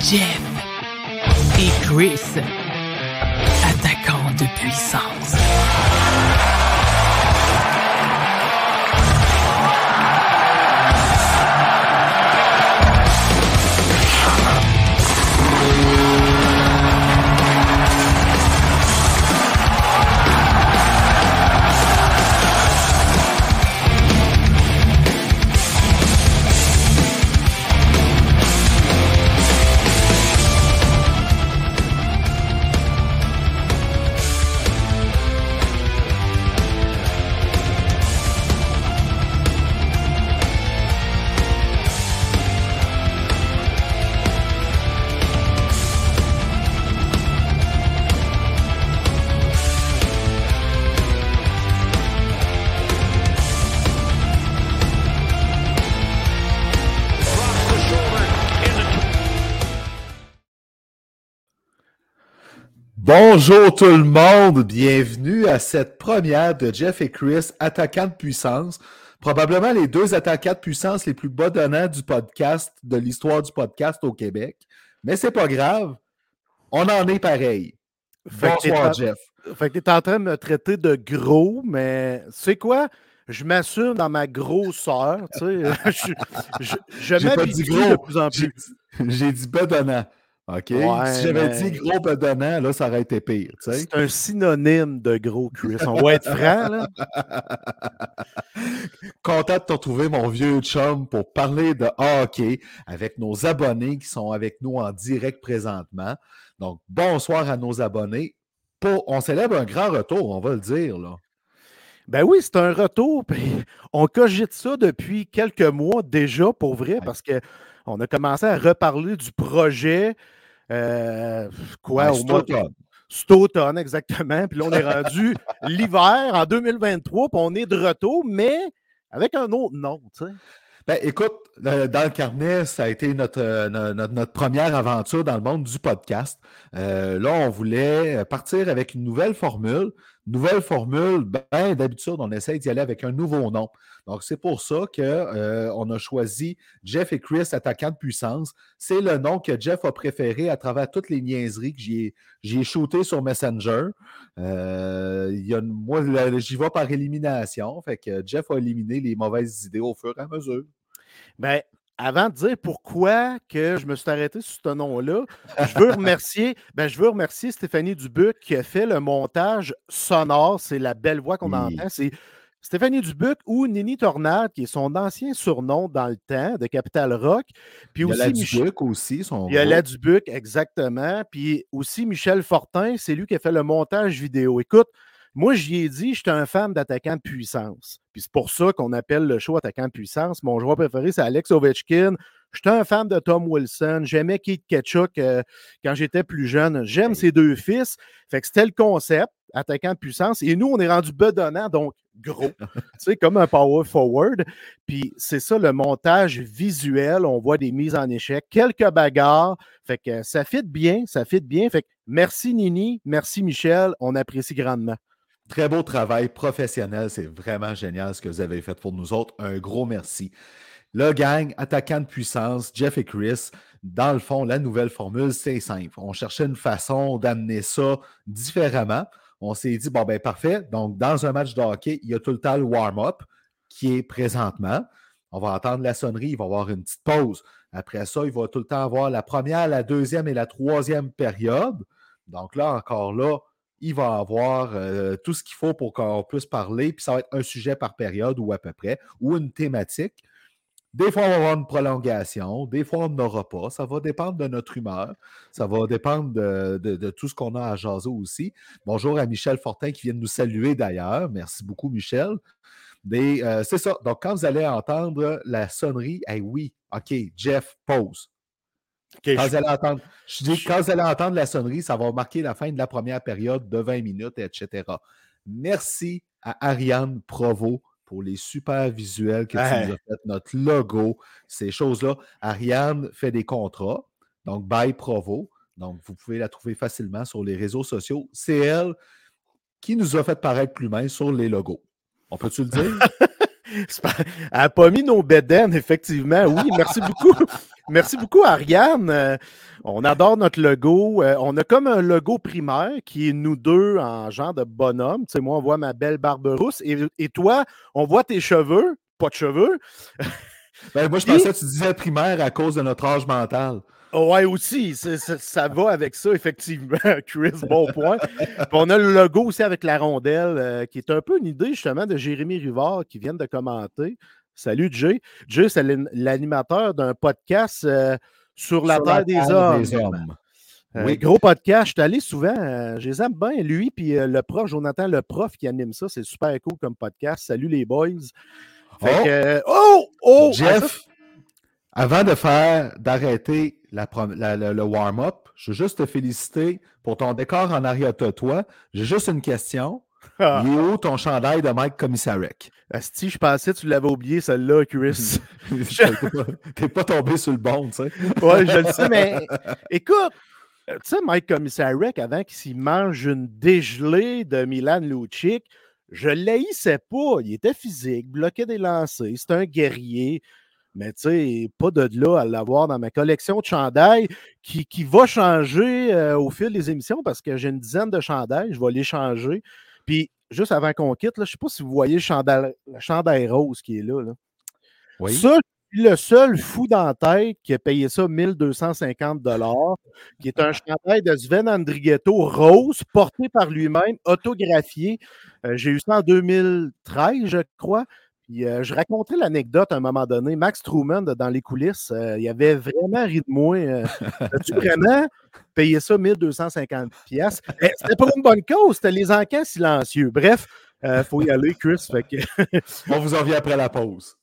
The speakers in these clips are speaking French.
Jeff et Chris, attaquant de puissance. Bonjour tout le monde, bienvenue à cette première de Jeff et Chris, attaquants de puissance. Probablement les deux attaquants de puissance les plus bas donnants du podcast, de l'histoire du podcast au Québec. Mais c'est pas grave, on en est pareil. Bonsoir, Jeff. Fait que tu es en train de me traiter de gros, mais c'est quoi? Je m'assume dans ma grosseur, tu sais. je je, je m'habitue de plus en plus. J'ai dit bedonnant. OK? si j'avais dit gros bedonnant, là, ça aurait été pire. C'est un synonyme de gros, Chris. On va être franc, là. Content de te retrouver, mon vieux chum, pour parler de hockey avec nos abonnés qui sont avec nous en direct présentement. Donc, bonsoir à nos abonnés. Pour, on célèbre un grand retour, on va le dire, là. Ben oui, c'est un retour. on cogite ça depuis quelques mois déjà, pour vrai, parce qu'on a commencé à reparler du projet euh, quoi, au mois cet automne, exactement. Puis là, on est rendu l'hiver en 2023, puis on est de retour, mais avec un autre nom, tu sais. Ben, écoute, dans le carnet, ça a été notre, notre, première aventure dans le monde du podcast. Euh, là, on voulait partir avec une nouvelle formule. Nouvelle formule, ben, d'habitude, on essaye d'y aller avec un nouveau nom. Donc, c'est pour ça qu'on euh, a choisi Jeff et Chris, attaquant de puissance. C'est le nom que Jeff a préféré à travers toutes les niaiseries que j'ai, j'ai shooté sur Messenger. Euh, y a, moi, j'y vais par élimination. Fait que Jeff a éliminé les mauvaises idées au fur et à mesure. Bien, avant de dire pourquoi que je me suis arrêté sur ce nom-là, je veux remercier, ben, je veux remercier Stéphanie Dubuc qui a fait le montage sonore. C'est la belle voix qu'on entend. C'est Stéphanie Dubuc ou Nini Tornade, qui est son ancien surnom dans le temps de Capital Rock. Puis il y a la Dubuc aussi. Son il y a la Dubuc, exactement. Puis aussi Michel Fortin, c'est lui qui a fait le montage vidéo. Écoute, moi, j'y ai dit, je suis un fan d'attaquant de puissance. Puis c'est pour ça qu'on appelle le show attaquant de puissance. Mon joueur préféré, c'est Alex Ovechkin. J'étais un fan de Tom Wilson. J'aimais Keith Ketchuk euh, quand j'étais plus jeune. J'aime ses deux fils. Fait que c'était le concept, attaquant de puissance. Et nous, on est rendu bedonnant, donc gros. tu sais, comme un power forward. Puis c'est ça le montage visuel. On voit des mises en échec, quelques bagarres. Fait que ça fit bien, ça fit bien. Fait que merci Nini, merci Michel. On apprécie grandement. Très beau travail professionnel. C'est vraiment génial ce que vous avez fait pour nous autres. Un gros merci. Le gang, attaquant de puissance, Jeff et Chris, dans le fond, la nouvelle formule, c'est simple. On cherchait une façon d'amener ça différemment. On s'est dit, bon, ben parfait. Donc, dans un match de hockey, il y a tout le temps le warm-up qui est présentement. On va entendre la sonnerie, il va y avoir une petite pause. Après ça, il va tout le temps avoir la première, la deuxième et la troisième période. Donc là, encore là, il va avoir euh, tout ce qu'il faut pour qu'on puisse parler, puis ça va être un sujet par période ou à peu près, ou une thématique. Des fois, on va avoir une prolongation, des fois, on n'aura pas. Ça va dépendre de notre humeur. Ça va dépendre de, tout ce qu'on a à jaser aussi. Bonjour à Michel Fortin qui vient de nous saluer d'ailleurs. Merci beaucoup, Michel. Euh, c'est ça. Donc, quand vous allez entendre la sonnerie, hey, oui, OK, Jeff, pause. quand, vous allez entendre, je dis, quand vous allez entendre la sonnerie, ça va marquer la fin de la première période de 20 minutes, etc. Merci à Ariane Provo pour les super visuels que tu nous as fait, notre logo, ces choses-là. Ariane fait des contrats, donc by Provo. Donc, vous pouvez la trouver facilement sur les réseaux sociaux. C'est elle qui nous a fait paraître plus mince sur les logos. On peut-tu le dire? Elle n'a pas mis nos bédaines, effectivement. Oui, merci beaucoup. Merci beaucoup, Ariane. Euh, on adore notre logo. Euh, on a comme un logo primaire qui est nous deux en genre de bonhomme. Tu sais, moi, on voit ma belle barbe rousse. Et, et toi, on voit tes cheveux. Pas de cheveux. Ben, moi, je pensais que tu disais primaire à cause de notre âge mental. Ouais, aussi, ça va avec ça, effectivement, Chris, bon point. on a le logo aussi avec la rondelle, euh, qui est un peu une idée justement de Jérémy Rivard qui vient de commenter. Salut Jay. Jay, c'est l'animateur d'un podcast euh, sur la Terre des, Hommes. Euh, oui. Gros podcast, je suis allé souvent, je les aime bien, lui, puis le prof, Jonathan, le prof qui anime ça, c'est super cool comme podcast. Salut les boys. oh! oh! oh! Jeff! Avant de faire, d'arrêter le warm-up, je veux juste te féliciter pour ton décor en arrière de toi. J'ai juste une question. Ah. Il est où ton chandail de Mike Commissarek? Si je pensais que tu l'avais oublié, celle-là, Chris. T'es pas tombé sur le bon, tu sais. Oui, je le sais, mais écoute, tu sais, Mike Commissarek, avant qu'il s'y mange une dégelée de Milan Lucic, je l'haïssais pas. Il était physique, bloquait des lancers, c'était un guerrier. Mais tu sais, pas de là à l'avoir dans ma collection de chandails qui, qui va changer euh, au fil des émissions parce que j'ai une dizaine de chandails, je vais les changer. Puis juste avant qu'on quitte, je ne sais pas si vous voyez le chandail, rose qui est là. Oui. Ça, je suis le seul fou dans la tête qui a payé ça 1250 qui est un chandail de Sven Andrighetto rose, porté par lui-même, autographié. Euh, j'ai eu ça en 2013, je crois. Euh, je racontais l'anecdote à un moment donné. Max Truman, dans les coulisses, euh, il avait vraiment ri de moi. Euh, as-tu vraiment payé ça 1250 pièces eh, C'était pas une bonne cause, c'était les encans silencieux. Bref, il faut y aller, Chris. On vous en vient après la pause.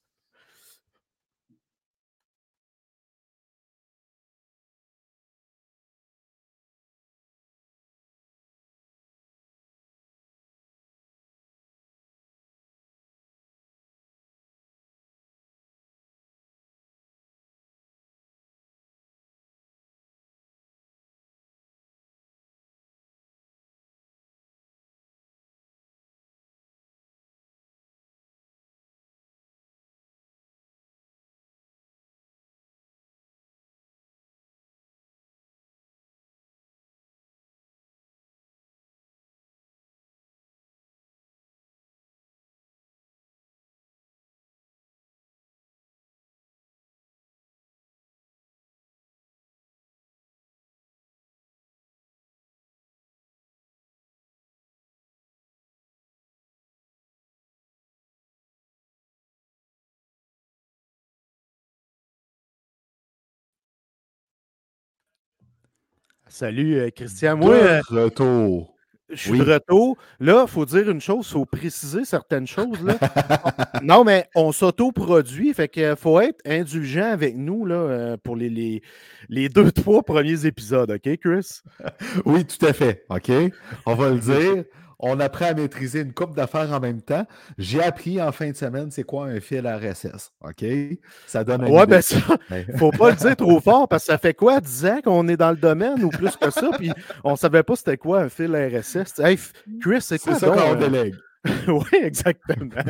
Salut, euh, Christian. Moi, euh, retour. Je suis de retour. Là, il faut dire une chose, il faut préciser certaines choses. Là. non, mais on s'auto-produit, fait qu'il faut être indulgent avec nous là, euh, pour les, les, les, deux, trois premiers épisodes, OK, Chris? oui, tout à fait. OK? On va le dire on apprend à maîtriser une coupe d'affaires en même temps. J'ai appris en fin de semaine c'est quoi un fil RSS. OK? Ça donne un. Ouais, ben ça, faut pas le dire trop fort parce que ça fait quoi, 10 ans qu'on est dans le domaine ou plus que ça, puis on savait pas c'était quoi un fil RSS. Hey, Chris, c'est quoi ça qu'on délègue? oui, exactement.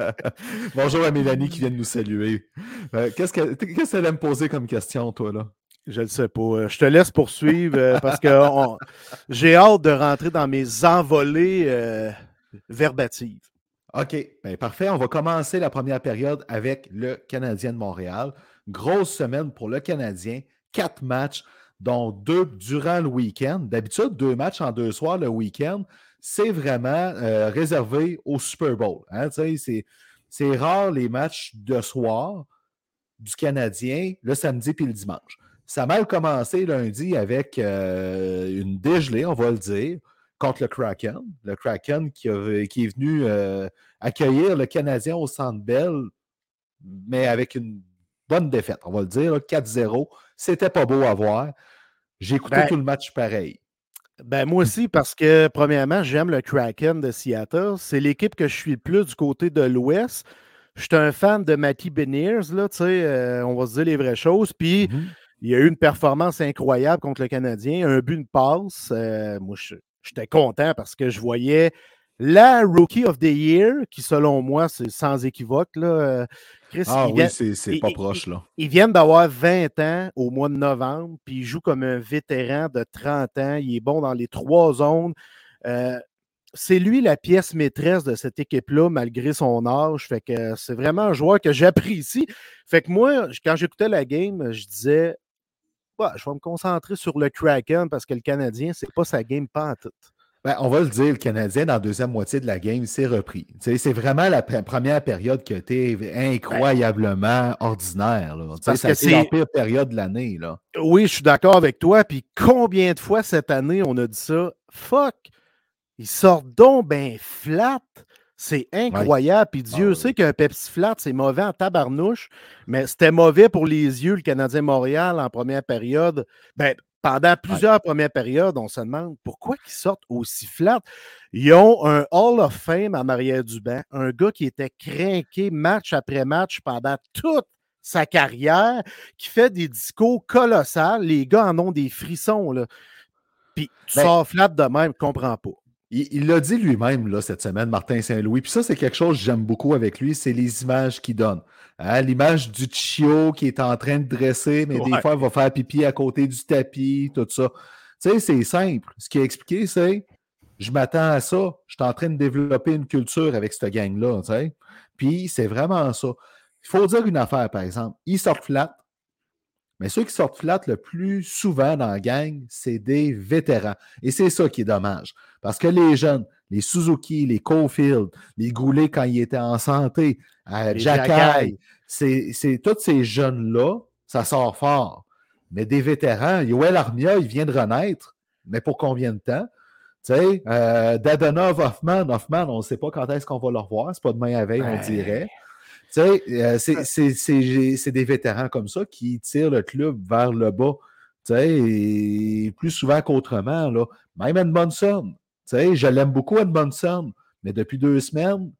Bonjour à Mélanie qui vient de nous saluer. Euh, qu'est-ce qu'elle aime poser comme question, toi, là? Je ne sais pas. Euh, je te laisse poursuivre euh, parce que j'ai hâte de rentrer dans mes envolées euh, verbatives. OK. Ben, parfait. On va commencer la première période avec le Canadien de Montréal. Grosse semaine pour le Canadien. Quatre matchs, dont deux durant le week-end. D'habitude, deux matchs en deux soirs le week-end. C'est vraiment réservé au Super Bowl. Hein. C'est rare les matchs de soir du Canadien le samedi puis le dimanche. Ça a mal commencé lundi avec euh, une dégelée, on va le dire, contre le Kraken. Le Kraken qui, qui est venu euh, accueillir le Canadien au Centre Bell, mais avec une bonne défaite, on va le dire, 4-0. C'était pas beau à voir. J'ai écouté ben tout le match pareil. Ben moi aussi, parce que premièrement, j'aime le Kraken de Seattle. C'est l'équipe que je suis le plus du côté de l'Ouest. Je suis un fan de Matty Beniers, là, tu sais, euh, on va se dire les vraies choses. Puis, mm-hmm. Il y a eu une performance incroyable contre le Canadien, un but, de passe. Euh, moi, j'étais content parce que je voyais la Rookie of the Year, qui selon moi, c'est sans équivoque. Là, euh, Chris, Ah oui, c'est pas proche, là. ils viennent d'avoir 20 ans au mois de novembre, puis il joue comme un vétéran de 30 ans. Il est bon dans les trois zones. Euh, c'est lui la pièce maîtresse de cette équipe-là, malgré son âge. Fait que c'est vraiment un joueur que j'apprécie. Fait que moi, quand j'écoutais la game, je disais Je vais me concentrer sur le Kraken parce que le Canadien, c'est pas sa game pas en tout. Ben, on va le dire, le Canadien, dans la deuxième moitié de la game, s'est repris. C'est vraiment la pre- première période qui a été incroyablement ordinaire. là. Parce que été la c'est- pire période de l'année. Oui, je suis d'accord avec toi. Puis combien de fois cette année on a dit ça? Fuck! Ils sortent donc ben flat. C'est incroyable. Puis Dieu Ah oui. sait qu'un Pepsi flat, c'est mauvais en tabarnouche, mais c'était mauvais pour les yeux, le Canadien Montréal, en première période. Ben, pendant plusieurs premières périodes, on se demande pourquoi ils sortent aussi flat. Ils ont un Hall of Fame en arrière du banc, un gars qui était craqué match après match pendant toute sa carrière, qui fait des discours colossaux. Les gars en ont des frissons. Là. Puis tu Ben- sors flat de même, je comprends pas. Il il l'a dit lui-même là, cette semaine, Martin Saint-Louis. Puis ça, c'est quelque chose que j'aime beaucoup avec lui, c'est les images qu'il donne. Hein, L'image du chiot qui est en train de dresser, mais des fois, il va faire pipi à côté du tapis, tout ça. Tu sais, c'est simple. Ce qu'il a expliqué, c'est je m'attends à ça. Je suis en train de développer une culture avec cette gang-là. tu sais. Puis c'est vraiment ça. Il faut dire une affaire, par exemple. Ils sortent flat, mais ceux qui sortent flat le plus souvent dans la gang, c'est des vétérans. Et c'est ça qui est dommage. Parce que les jeunes, les Suzuki, les Cofield, les Goulet quand ils étaient en santé, Jacky. c'est tous ces jeunes-là, ça sort fort. Mais des vétérans, Yoel Armia, il vient de renaître, mais pour combien de temps? Tu sais, euh, Dadonov, Hoffman, Hoffman, on ne sait pas quand est-ce qu'on va le revoir. C'est pas demain à veille, on Ouais. dirait. Tu sais, euh, c'est- des vétérans comme ça qui tirent le club vers le bas. Tu sais, et plus souvent qu'autrement. là. Même Edmondson. Tu sais, je l'aime beaucoup, Edmondson. Mais depuis deux semaines,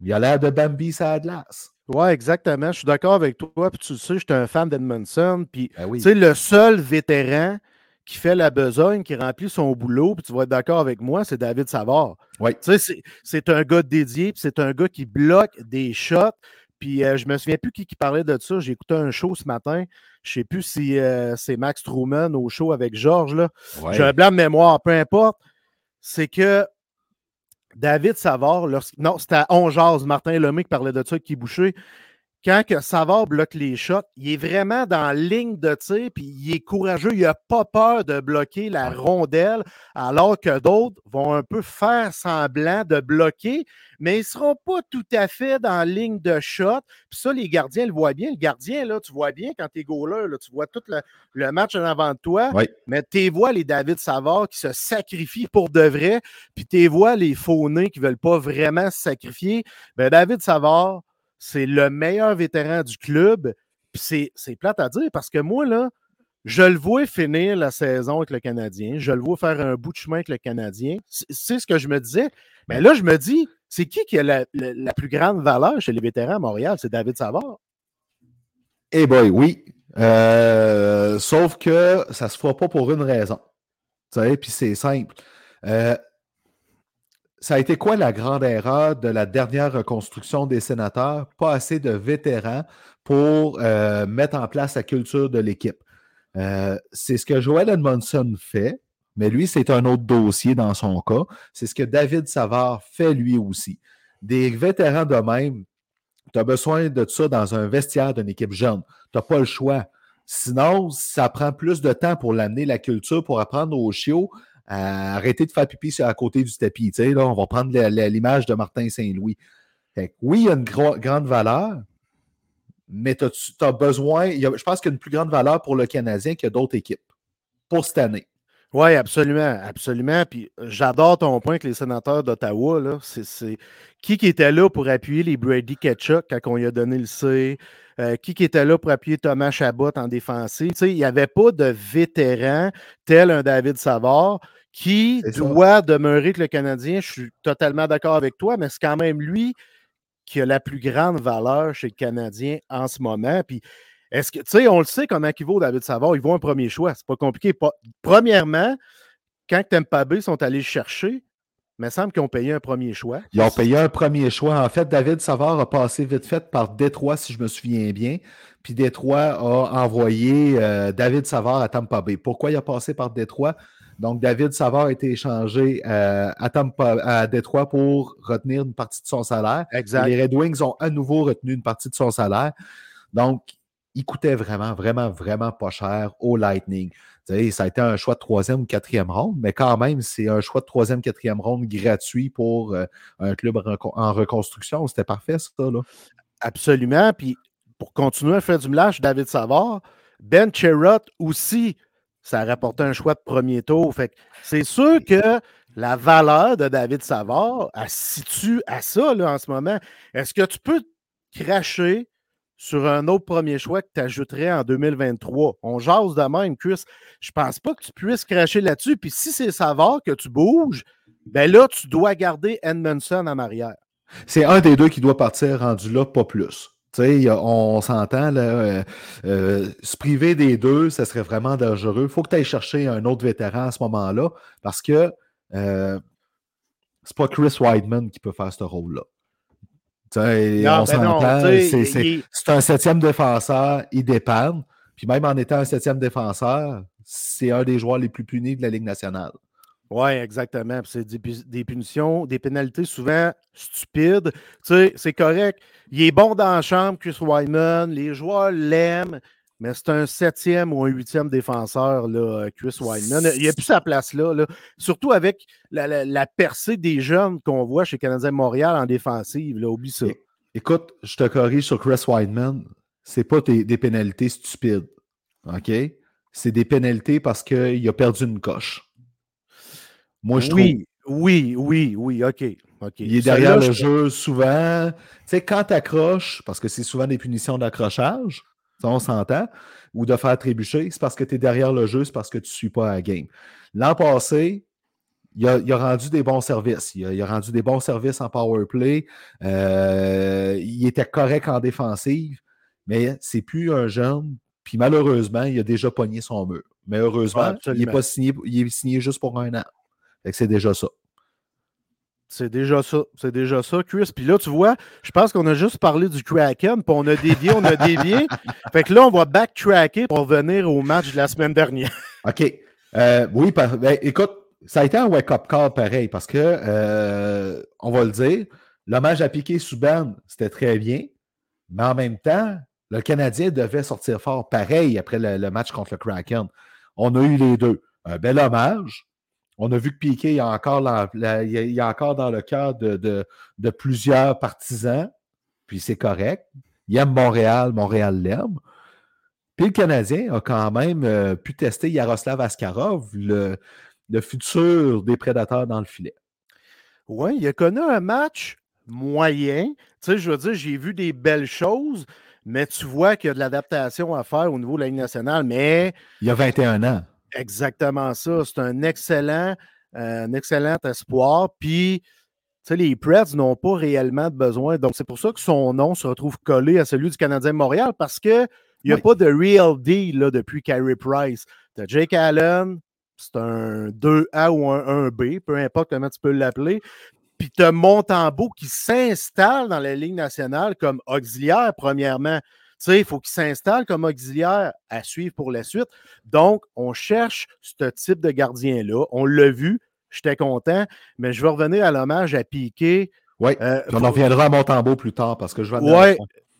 il a l'air de Bambi la glace. Oui, exactement. Je suis d'accord avec toi. Puis tu le sais, je suis un fan d'Edmondson. Puis Ben oui. Tu sais, le seul vétéran qui fait la besogne, qui remplit son boulot, puis tu vas être d'accord avec moi, c'est David Savard. Oui. Tu sais, c'est- c'est un gars dédié, puis c'est un gars qui bloque des shots. Puis euh, je me souviens plus qui, qui parlait de ça. J'ai écouté un show ce matin. Je sais plus si euh, c'est Max Truman au show avec Georges. Ouais. J'ai un blanc de mémoire, peu importe. C'est que David Savard, lorsqu'- non, c'était à Martin Lemay qui parlait de ça, qui bouchait. Quand que Savard bloque les shots, il est vraiment dans la ligne de tir, puis il est courageux, il n'a pas peur de bloquer la rondelle, alors que d'autres vont un peu faire semblant de bloquer, mais ils ne seront pas tout à fait dans la ligne de shot. Puis ça, les gardiens le voient bien. Le gardien, là, tu vois bien quand tu es goaler, là, tu vois tout le, le match en avant de toi, Oui. mais tu vois les David Savard qui se sacrifient pour de vrai, puis tu vois les faux nez qui ne veulent pas vraiment se sacrifier. Ben, David Savard, c'est le meilleur vétéran du club. C'est- plate à dire parce que moi, je le vois finir la saison avec le Canadien. Je le vois faire un bout de chemin avec le Canadien. C'est ce que je me disais. Mais là, je me dis, c'est qui qui a la, plus grande valeur chez les vétérans à Montréal? C'est David Savard. Eh boy, oui. Euh, sauf que ça se fera pas pour une raison. Puis c'est simple. Euh, ça a été quoi la grande erreur de la dernière reconstruction des sénateurs? Pas assez de vétérans pour euh, mettre en place la culture de l'équipe. Euh, c'est ce que Joel Edmondson fait, mais lui, c'est un autre dossier dans son cas. C'est ce que David Savard fait lui aussi. Des vétérans de même, tu as besoin de ça dans un vestiaire d'une équipe jeune. Tu n'as pas le choix. Sinon, ça prend plus de temps pour l'amener la culture, pour apprendre aux chiots à arrêter de faire pipi à côté du tapis. Là, on va prendre l'image de Martin Saint-Louis. Oui, il y a une grande valeur, mais tu as besoin. je pense qu'il y a une plus grande valeur pour le Canadien que d'autres équipes pour cette année. Oui, absolument, absolument. Puis j'adore ton point que les sénateurs d'Ottawa, c'est- qui qui était là pour appuyer les Brady Ketchuk quand on lui a donné le C? Euh, qui qui était là pour appuyer Thomas Chabot en défensive? Tu sais, il n'y avait pas de vétéran tel un David Savard qui ça. doit demeurer que le Canadien. Je suis totalement d'accord avec toi, mais c'est quand même lui qui a la plus grande valeur chez le Canadien en ce moment. Puis est-ce que, tu sais, on le sait comment il vaut David Savard. Il vaut un premier choix. C'est pas compliqué. Pas- Premièrement, quand Tampa Bay sont allés le chercher, il me semble qu'ils ont payé un premier choix. Ils ont payé un premier choix. En fait, David Savard a passé vite fait par Détroit, si je me souviens bien. Puis Détroit a envoyé euh, David Savard à Tampa Bay. Pourquoi il a passé par Détroit? Donc, David Savard a été échangé euh, à, Tampa, à Détroit pour retenir une partie de son salaire. Exact. les Red Wings ont à nouveau retenu une partie de son salaire. Donc, il coûtait vraiment, vraiment, vraiment pas cher au Lightning ça a été un choix de troisième ou quatrième ronde, mais quand même, c'est un choix de troisième, quatrième ronde gratuit pour euh, un club en reconstruction. C'était parfait, ça, là. Absolument. Puis pour continuer à faire du mélange, David Savard, Ben Cherrott aussi, ça a rapporté un choix de premier tour. C'est sûr que la valeur de David Savard, elle se situe à ça en ce moment. Est-ce que tu peux cracher sur un autre premier choix que tu ajouterais en 2023. On jase de même, Chris. Je pense pas que tu puisses cracher là-dessus. Puis si c'est Savard que tu bouges, ben là, tu dois garder Edmondson en arrière. C'est un des deux qui doit partir rendu là, pas plus. On s'entend, euh, euh, se priver des deux, ça serait vraiment dangereux. Il faut que tu ailles chercher un autre vétéran à ce moment-là parce que euh, c'est pas Chris Weidman qui peut faire ce rôle-là on s'entend, c'est un septième défenseur, il dépanne. Puis même en étant un septième défenseur, c'est un des joueurs les plus punis de la Ligue nationale. Oui, exactement. C'est des, punitions, des pénalités souvent stupides. Tu sais, c'est correct. Il est bon dans la chambre, Chris Wyman. Les joueurs l'aiment. Mais c'est un septième ou un huitième défenseur, là, Chris Wyman. Il a plus sa place là, là. Surtout avec la, percée des jeunes qu'on voit chez Canadien Montréal en défensive. Là, oublie ça. Écoute, je te corrige sur Chris Wideman. C'est pas des, pénalités stupides. OK? C'est des pénalités parce qu'il a perdu une coche. Moi, je oui, trouve. Oui, oui, oui, OK. Il est derrière le jeu souvent. Tu sais, quand tu accroches, parce que c'est souvent des punitions d'accrochage, on s'entend, ou de faire trébucher, c'est parce que tu es derrière le jeu, c'est parce que tu ne suis pas à la game. L'an passé, il a, rendu des bons services. Il a, rendu des bons services en power play. Euh, il était correct en défensive, mais c'est plus un jeune. Puis malheureusement, il a déjà pogné son mur. Mais heureusement, il n'est pas signé, il est signé juste pour un an. C'est déjà ça. C'est déjà ça. C'est déjà ça, Chris. Puis là, tu vois, je pense qu'on a juste parlé du Kraken, puis on a dévié, on a dévié. fait que là, on va backtracker pour revenir au match de la semaine dernière. OK. Euh, oui, ben, écoute, ça a été un wake-up call pareil, parce que, euh, on va le dire, l'hommage à Piqué Souban, c'était très bien, mais en même temps, le Canadien devait sortir fort pareil après le match contre le Kraken. On a eu les deux. Un bel hommage, on a vu que Piquet est encore, il encore dans le cœur de, plusieurs partisans, puis c'est correct. Il aime Montréal, Montréal l'aime. Puis le Canadien a quand même euh, pu tester Yaroslav Askarov, le, futur des prédateurs dans le filet. Oui, il a connu un match moyen. Tu sais, je veux dire, j'ai vu des belles choses, mais tu vois qu'il y a de l'adaptation à faire au niveau de la Ligue nationale. Mais. Il y a 21 ans. Exactement ça. C'est un excellent, euh, un excellent espoir. Puis, les Preds n'ont pas réellement de besoin. Donc, c'est pour ça que son nom se retrouve collé à celui du Canadien de Montréal parce qu'il n'y a pas de real deal là, depuis Carey Price. Tu as Jake Allen, c'est un 2A ou un 1B, peu importe comment tu peux l'appeler. Puis tu as Montembeau qui s'installe dans la Ligue nationale comme auxiliaire, premièrement il faut qu'il s'installe comme auxiliaire à suivre pour la suite. Donc, on cherche ce type de gardien-là. On l'a vu, j'étais content, mais je vais revenir à l'hommage à Piqué. Oui, euh, on en reviendra à Montembeau plus tard parce que je vais Oui,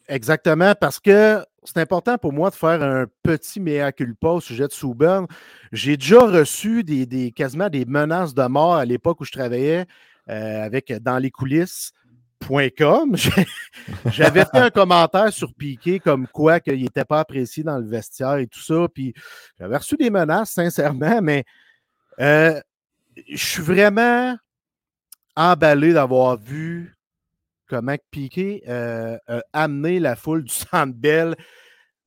exactement, parce que c'est important pour moi de faire un petit mea culpa au sujet de Souburn. J'ai déjà reçu des, quasiment des menaces de mort à l'époque où je travaillais euh, avec dans les coulisses. J'avais fait un commentaire sur Piqué comme quoi qu'il n'était pas apprécié dans le vestiaire et tout ça. Puis j'avais reçu des menaces, sincèrement, mais euh, je suis vraiment emballé d'avoir vu comment Piqué euh, a amené la foule du Centre Bell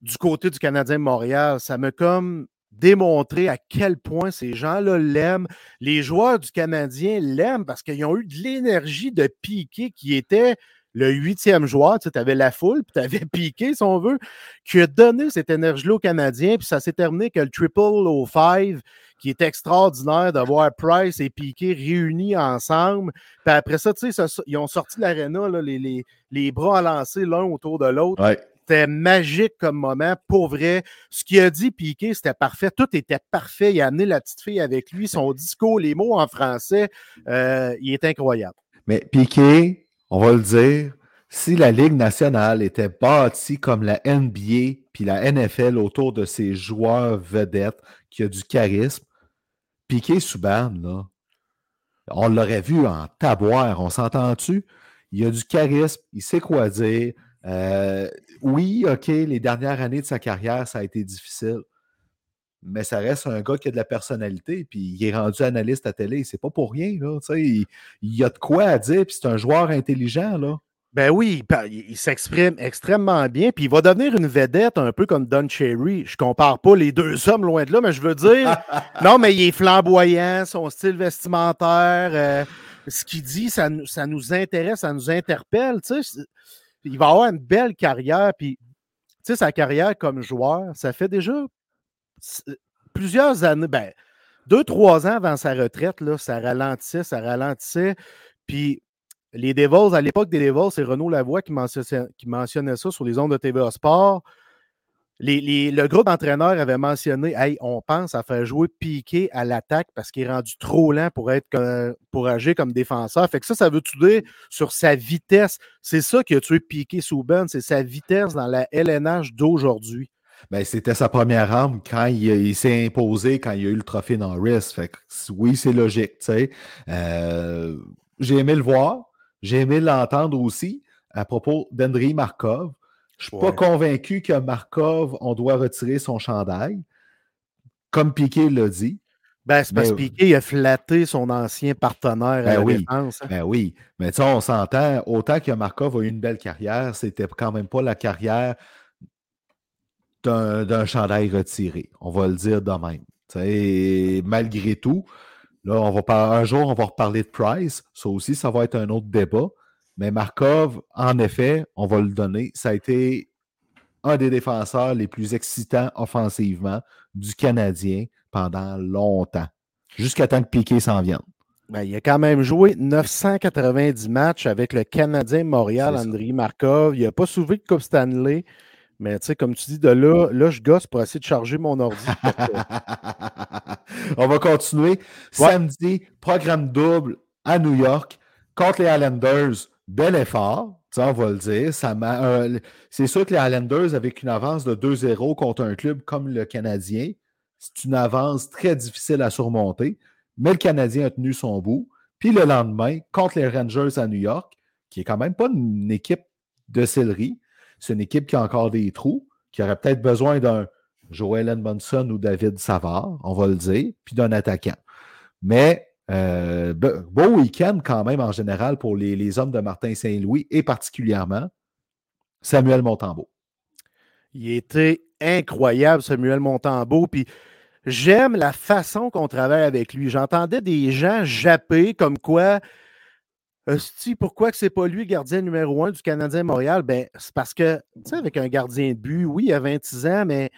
du côté du Canadien de Montréal. Ça m'a comme démontré à quel point ces gens-là l'aiment. Les joueurs du Canadien l'aiment parce qu'ils ont eu de l'énergie de Piqué qui était le huitième joueur. Tu avais la foule, puis tu avais Piqué, si on veut, qui a donné cette énergie-là au Canadien, puis ça s'est terminé que le triple au five qui est extraordinaire de voir Price et Piquet réunis ensemble. Puis après ça, tu sais, ils ont sorti de l'aréna, les, bras lancés l'un autour de l'autre. C'était magique comme moment, pour vrai. Ce qu'il a dit, Piquet, c'était parfait. Tout était parfait. Il a amené la petite fille avec lui. Son discours, les mots en français, euh, il est incroyable. Mais Piquet, on va le dire, si la Ligue nationale était bâtie comme la NBA puis la NFL autour de ces joueurs vedettes qui ont du charisme, Piqué Souban, là, on l'aurait vu en taboire, on s'entend-tu? Il a du charisme, il sait quoi dire. Euh, oui, OK, les dernières années de sa carrière, ça a été difficile. Mais ça reste un gars qui a de la personnalité, puis il est rendu analyste à télé. C'est pas pour rien, là. Il, il a de quoi à dire, puis c'est un joueur intelligent, là. Ben oui, il, s'exprime extrêmement bien, puis il va devenir une vedette un peu comme Don Cherry. Je compare pas les deux hommes loin de là, mais je veux dire, non, mais il est flamboyant, son style vestimentaire, euh, ce qu'il dit, ça, ça, nous intéresse, ça nous interpelle. Tu sais, il va avoir une belle carrière, puis tu sais, sa carrière comme joueur, ça fait déjà plusieurs années, ben, deux, trois ans avant sa retraite, là, ça ralentissait, ça ralentissait. Puis les Devils, à l'époque des Devils, c'est Renaud Lavoie qui mentionnait, ça sur les ondes de TVA Sport. Le groupe d'entraîneurs avait mentionné Hey, on pense à faire jouer Piqué à l'attaque parce qu'il est rendu trop lent pour, être pour agir comme défenseur. Fait ça, ça veut tout dire sur sa vitesse. C'est ça qui a tué Piqué Ben, c'est sa vitesse dans la LNH d'aujourd'hui. Ben, c'était sa première arme quand il, s'est imposé, quand il a eu le trophée. Fait que, oui, c'est logique. Euh, j'ai aimé le voir. J'ai aimé l'entendre aussi à propos d'Andriy Markov. Je ne suis pas convaincu que Markov, on doit retirer son chandail, comme Piquet l'a dit. Ben, c'est parce que Piquet a flatté son ancien partenaire à ben la oui, hein. Ben oui, mais tu sais, on s'entend, autant que Markov a eu une belle carrière, c'était quand même pas la carrière d'un chandail retiré. On va le dire de même. malgré tout, Là, on va un jour, on va reparler de Price. Ça aussi, ça va être un autre débat. Mais Markov, en effet, on va le donner. Ça a été un des défenseurs les plus excitants offensivement du Canadien pendant longtemps. Jusqu'à temps que Piquet s'en vienne. Ben, il a quand même joué 990 matchs avec le Canadien Montréal, André Markov. Il n'a pas soulevé de Coupe Stanley. Mais tu sais, comme tu dis, de là, là, je gosse pour essayer de charger mon ordi. On va continuer. Samedi, programme double à New York contre les Islanders. Bel effort, on va le dire. Euh, c'est sûr que les Islanders, avec une avance de 2-0 contre un club comme le Canadien, c'est une avance très difficile à surmonter. Mais le Canadien a tenu son bout. Puis le lendemain, contre les Rangers à New York, qui est quand même pas une équipe de céleri, c'est une équipe qui a encore des trous, qui aurait peut-être besoin d'un Joel Edmondson ou David Savard, on va le dire, puis d'un attaquant. Mais euh, beau week-end quand même en général pour les, hommes de Martin Saint-Louis et particulièrement Samuel Montembeau. Il était incroyable, Samuel Montembeau. Puis j'aime la façon qu'on travaille avec lui. J'entendais des gens japper comme quoi pourquoi que c'est pas lui gardien numéro un du Canadien Montréal? Ben, c'est parce que, tu sais, avec un gardien de but, oui, il a 26 ans, mais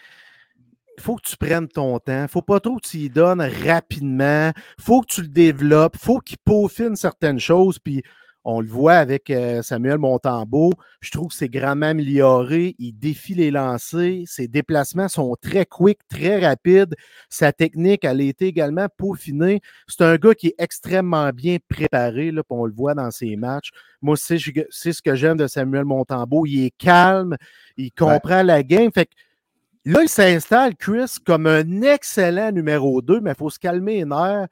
faut que tu prennes ton temps. Il ne faut pas trop que tu y donnes rapidement. Il faut que tu le développes. Faut qu'il peaufine certaines choses. Puis on le voit avec euh, Samuel Montembeau. Je trouve que c'est grandement amélioré. Il défie les lancers. Ses déplacements sont très quick, très rapides. Sa technique, elle a été également peaufinée. C'est un gars qui est extrêmement bien préparé. Là, on le voit dans ses matchs. Moi, c'est ce que j'aime de Samuel Montembeau. Il est calme. Il comprend la game. Fait que, Là, il s'installe, Chris, comme un excellent numéro 2, mais il faut se calmer les nerfs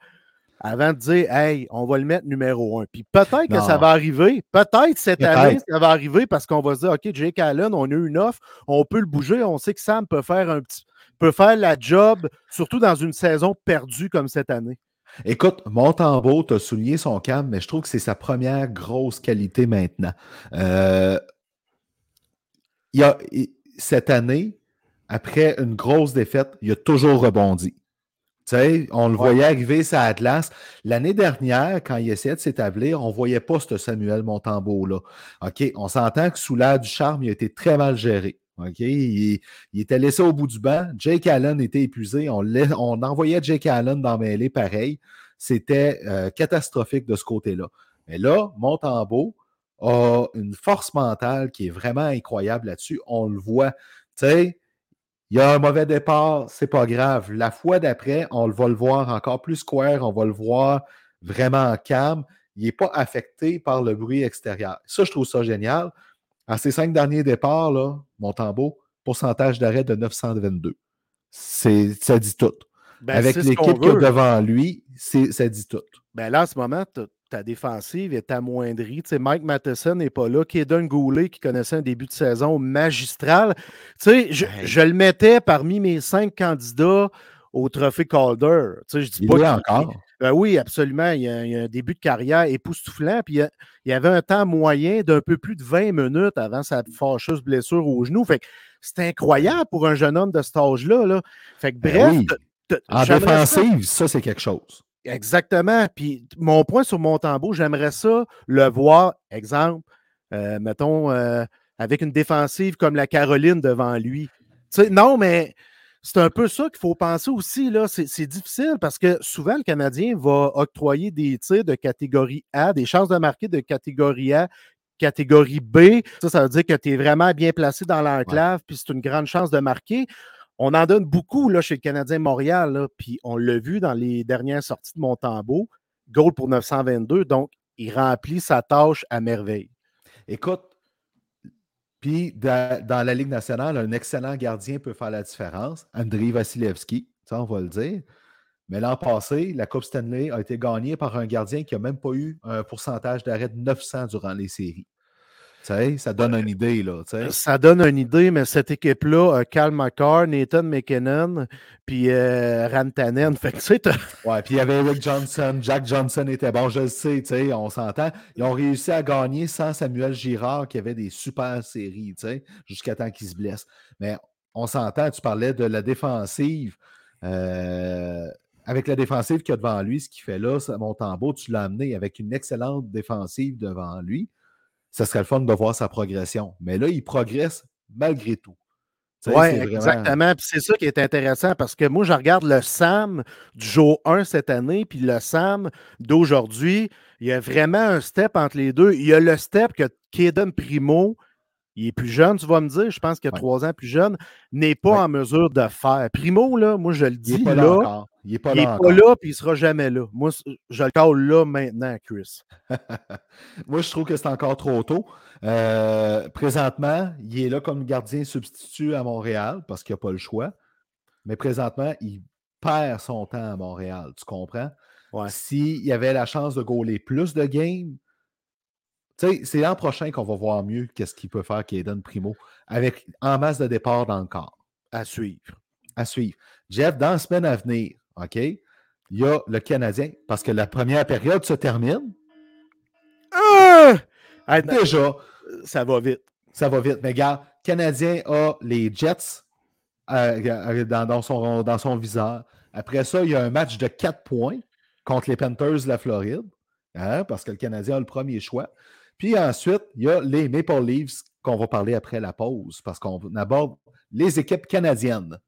avant de dire Hey, on va le mettre numéro un. Puis peut-être que ça va arriver. Peut-être cette année, ça va arriver parce qu'on va se dire OK, Jake Allen, on a eu une offre, on peut le bouger. On sait que Sam peut faire un petit peut faire la job, surtout dans une saison perdue comme cette année. Écoute, Montembeau, tu as souligné son calme, mais je trouve que c'est sa première grosse qualité maintenant. Euh, il y a, cette année, après une grosse défaite, il a toujours rebondi on le voyait arriver ça Atlas. L'année dernière, quand il essayait de s'établir, on ne voyait pas ce Samuel Montembeau-là. OK, on s'entend que sous l'air du charme, il a été très mal géré. OK? Il, était laissé au bout du banc. Jake Allen était épuisé. On, on envoyait Jake Allen dans mêlée pareil. C'était euh, catastrophique de ce côté-là. Mais là, Montembeau a une force mentale qui est vraiment incroyable là-dessus. On le voit. Tu sais, il y a un mauvais départ, c'est pas grave. La fois d'après, on va le voir encore plus square, on va le voir vraiment calme. Il n'est pas affecté par le bruit extérieur. Ça, je trouve ça génial. À ces cinq derniers départs, là, Montembeau, pourcentage d'arrêt de 922. Ça dit tout. Ben, Avec l'équipe qui est devant lui, ça dit tout. Ben là, en ce moment, ta défensive est amoindrie. Tu sais, Mike Matheson n'est pas là. Kaden Goulet, qui connaissait un début de saison magistral. Tu sais, je, le mettais parmi mes cinq candidats au trophée Calder. Tu sais, je dis il pas encore. Ben oui, absolument. Il y, a, un début de carrière époustouflant. Puis il y, avait un temps moyen d'un peu plus de 20 minutes avant sa fâcheuse blessure au genou. Fait que c'est incroyable pour un jeune homme de cet âge-là. Là. Fait que ben bref. En défensive, ça, c'est quelque chose. Exactement. Puis mon point sur mon tambour, j'aimerais ça le voir, exemple, euh, mettons, euh, avec une défensive comme la Caroline devant lui. non, mais c'est un peu ça qu'il faut penser aussi. Là. C'est, difficile parce que souvent, le Canadien va octroyer des tirs de catégorie A, des chances de marquer de catégorie A, catégorie B. Ça, ça veut dire que tu es vraiment bien placé dans l'enclave, puis c'est une grande chance de marquer. On en donne beaucoup là, chez le Canadien Montréal, puis on l'a vu dans les dernières sorties de Montembeau. Goal pour 922, donc il remplit sa tâche à merveille. Écoute, puis dans la Ligue nationale, un excellent gardien peut faire la différence. Andriy Vasilevski, ça on va le dire. Mais l'an passé, la Coupe Stanley a été gagnée par un gardien qui n'a même pas eu un pourcentage d'arrêt de 900 durant les séries ça donne une idée. Là, ça donne une idée, mais cette équipe-là, Cal McCarr, Nathan McKinnon, puis euh, Rantanen. Fait ouais, puis il y avait Eric Johnson, Jack Johnson était bon, je le sais, on s'entend. Ils ont réussi à gagner sans Samuel Girard, qui avait des super séries, jusqu'à temps qu'il se blesse. Mais on s'entend, tu parlais de la défensive. Euh, avec la défensive qu'il y a devant lui, ce qu'il fait là, mon tambour, tu l'as amené avec une excellente défensive devant lui ça serait le fun de voir sa progression. Mais là, il progresse malgré tout. Oui, exactement. C'est ça qui est intéressant parce que moi, je regarde le Sam du jour 1 cette année, puis le Sam d'aujourd'hui. Il y a vraiment un step entre les deux. Il y a le step que Kaden Primo il est plus jeune, tu vas me dire, je pense qu'il a trois ans plus jeune, n'est pas en mesure de faire. Primo, là, moi, je le dis, il là, il n'est pas là, il pas là, puis il ne sera jamais là. Moi, je le cale là maintenant, Chris. moi, je trouve que c'est encore trop tôt. Euh, présentement, il est là comme gardien substitut à Montréal parce qu'il n'a pas le choix. Mais présentement, il perd son temps à Montréal, tu comprends? S'il y avait la chance de gauler plus de games, c'est l'an prochain qu'on va voir mieux qu'est-ce qu'il peut faire Kaden Primo avec en masse de départ dans le corps. À suivre. À suivre. Jeff, dans la semaine à venir, OK, il y a le Canadien parce que la première période se termine. Ah! déjà, ça va vite. Ça va vite. Mais regarde, Canadien a les Jets euh, euh, dans, son, dans son viseur. Après ça, il y a un match de 4 points contre les Panthers de la Floride, hein, parce que le Canadien a le premier choix. Puis ensuite, il y a les Maple Leafs qu'on va parler après la pause parce qu'on aborde les équipes canadiennes.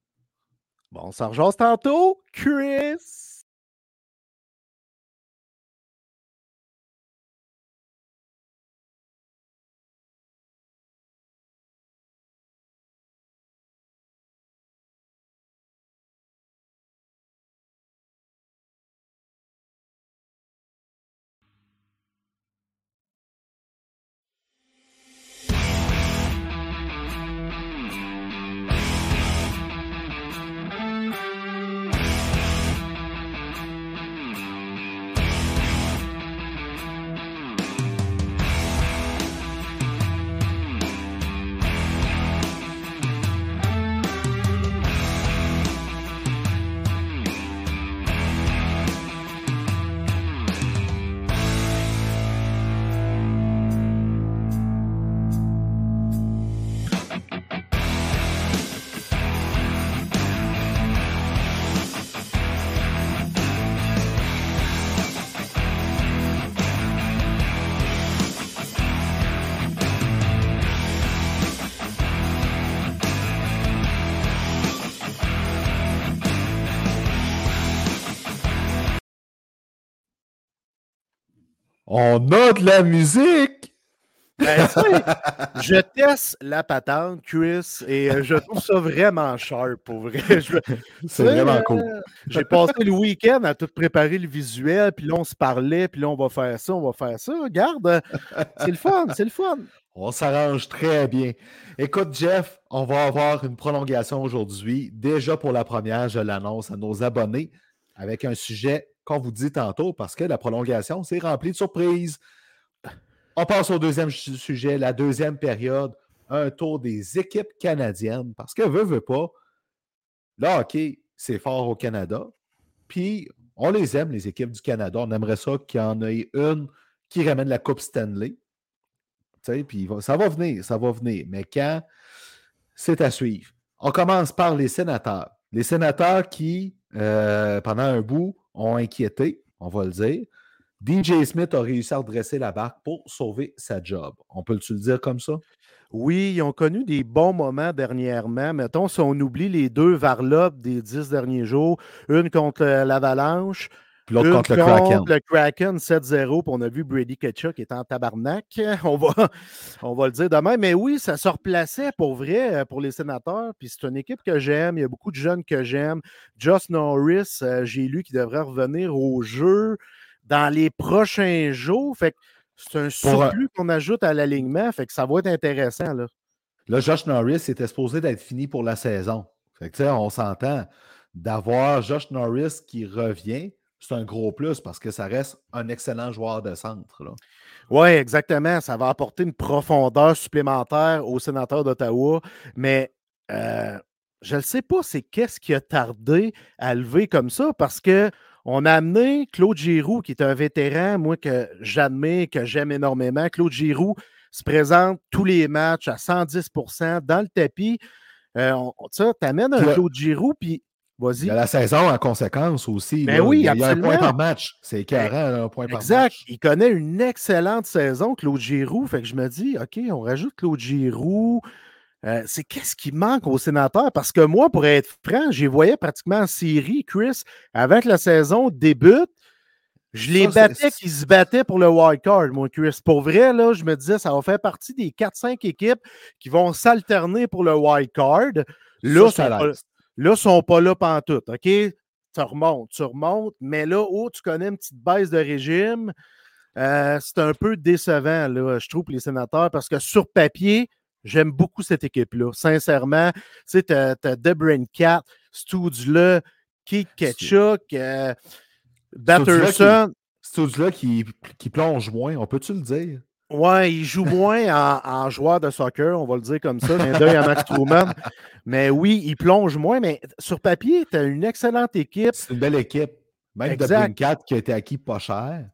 Bon, ça rejoint tantôt, Chris! On a de la musique! Ben, je teste la patente, Chris, et euh, je trouve ça vraiment sharp, pour vrai. C'est vraiment euh, cool. J'ai passé le week-end à tout préparer le visuel, puis là, on se parlait, puis là, on va faire ça, on va faire ça. Regarde, euh, c'est le fun, c'est le fun. On s'arrange très bien. Écoute, Jeff, on va avoir une prolongation aujourd'hui. Déjà pour la première, je l'annonce à nos abonnés avec un sujet qu'on vous dit tantôt parce que la prolongation, c'est rempli de surprises. On passe au deuxième su- sujet, la deuxième période, un tour des équipes canadiennes. Parce que, veut, veut pas, le hockey, c'est fort au Canada. Puis, on les aime, les équipes du Canada. On aimerait ça qu'il y en ait une qui ramène la Coupe Stanley. Puis ça va venir, ça va venir. Mais quand, c'est à suivre. On commence par les sénateurs. Les sénateurs qui, euh, pendant un bout, ont inquiété, on va le dire. DJ Smith a réussi à redresser la barque pour sauver sa job. On peut le dire comme ça? Oui, ils ont connu des bons moments dernièrement. Mettons, si on oublie les deux varlopes des dix derniers jours, une contre euh, l'Avalanche, Puis l'autre contre le Kraken. le Kraken 7-0, puis on a vu Brady Ketchuk qui est en tabarnak. On va, on va le dire demain. Mais oui, ça se replaçait pour vrai euh, pour les sénateurs. Puis c'est une équipe que j'aime. Il y a beaucoup de jeunes que j'aime. Josh Norris, euh, j'ai lu qu'il devrait revenir au jeu dans les prochains jours. Fait que c'est un euh, surplus qu'on ajoute à l'alignement. Fait que ça va être intéressant. Là. Là, Josh Norris était supposé d'être fini pour la saison. Fait que, tu sais, on s'entend d'avoir Josh Norris qui revient. C'est un gros plus parce que ça reste un excellent joueur de centre. Oui, exactement. Ça va apporter une profondeur supplémentaire aux sénateurs d'Ottawa. Mais euh, je ne sais pas c'est qu'est-ce qui a tardé à lever comme ça? Parce que on a amené Claude Giroux, qui est un vétéran, moi, que j'admets, que j'aime énormément. Claude Giroux se présente tous les matchs à 110% dans le tapis. Euh, tu amènes un Claude Giroux, puis Il y a la saison en conséquence aussi. Ben là. oui, il y a, un point par match. C'est là, un point par Exact. match. Il connaît une excellente saison, Claude Giroux. Fait que je me dis, OK, on rajoute Claude Giroux. Euh, c'est qu'est-ce qui manque aux sénateurs? Parce que moi, pour être franc, j'y voyais pratiquement en série, Chris, avant que la saison débute. Je les Ça, battais qu'ils se battaient pour le wild card, moi, Chris. Pour vrai, là, je me disais, ça va faire partie des 4-5 équipes qui vont s'alterner pour le wild card. Là, Ça, ça. Là, ils ne sont pas là pantoute, OK? Tu remontes, tu remontes, mais là, oh, tu connais une petite baisse de régime. Euh, c'est un peu décevant, là, je trouve, pour les sénateurs, parce que sur papier, j'aime beaucoup cette équipe-là. Sincèrement, tu sais, tu as, Debrin Cat, Stoudle, Keith Ketchuk, euh, Batterson. Là qui, qui plonge moins, on peut-tu le dire? Ouais, il joue moins en, en joueur de soccer, on va le dire comme ça, d'œil à Max Truman. Mais oui, il plonge moins, mais sur papier, tu as une excellente équipe. C'est une belle équipe. Même de Exact. 4 qui a été acquis pas cher.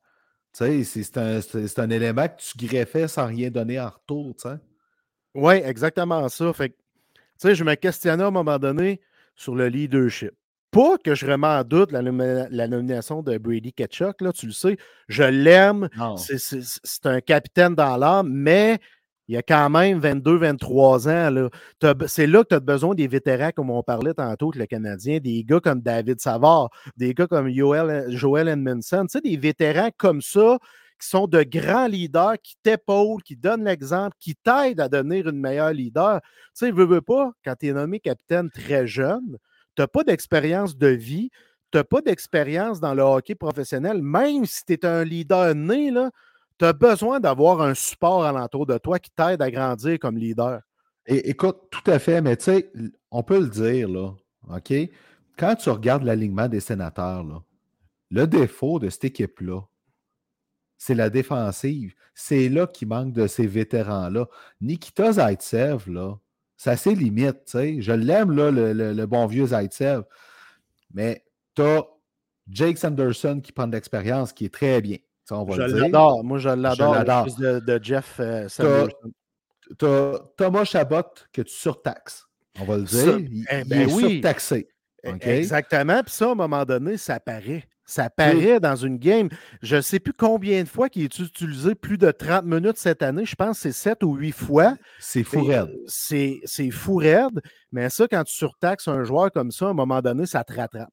Tu sais, c'est- un, un élément que tu greffais sans rien donner en retour, tu sais. Oui, exactement ça. Fait que, tu sais, je me questionnais à un moment donné sur le leadership. Pas que je remets en doute la, nomi- la nomination de Brady Ketchuk, là, tu le sais. Je l'aime. C'est- C'est c'est un capitaine dans l'âme, mais il y a quand même 22-23 ans. là. T'as be- C'est là que tu as besoin des vétérans, comme on parlait tantôt avec le Canadien, des gars comme David Savard, des gars comme Joel, Joel Edmondson, tu sais, des vétérans comme ça qui sont de grands leaders, qui t'épaulent, qui donnent l'exemple, qui t'aident à devenir une meilleure leader. Tu sais, veux, veux pas, quand tu es nommé capitaine très jeune, tu n'as pas d'expérience de vie, tu n'as pas d'expérience dans le hockey professionnel, même si tu es un leader né, tu as besoin d'avoir un support alentour de toi qui t'aide à grandir comme leader. Et, écoute, tout à fait, mais tu sais, on peut le dire, là, OK? Quand tu regardes l'alignement des sénateurs, là, le défaut de cette équipe-là, c'est la défensive. C'est là qu'il manque de ces vétérans-là. Nikita Zaitsev, là, c'est assez limite, tu sais. Je l'aime, là, le, le- le bon vieux Zaitsev. Mais tu as Jake Sanderson qui prend de l'expérience, qui est très bien. Ça, on va Je le dire. l'adore. Moi, je l'adore. fils De, de Jeff euh, Sanderson. Tu as Thomas Chabot que tu surtaxes. On va le dire. Ça- il, eh il ben est oui. surtaxé. OK? Exactement. Puis ça, à un moment donné, ça paraît. Ça paraît dans une game. Je ne sais plus combien de fois qu'il est utilisé plus de 30 minutes cette année. Je pense que c'est 7 ou 8 fois. C'est fou raide. euh, C'est c'est fou raide. Mais ça, quand tu surtaxes un joueur comme ça, à un moment donné, ça te rattrape.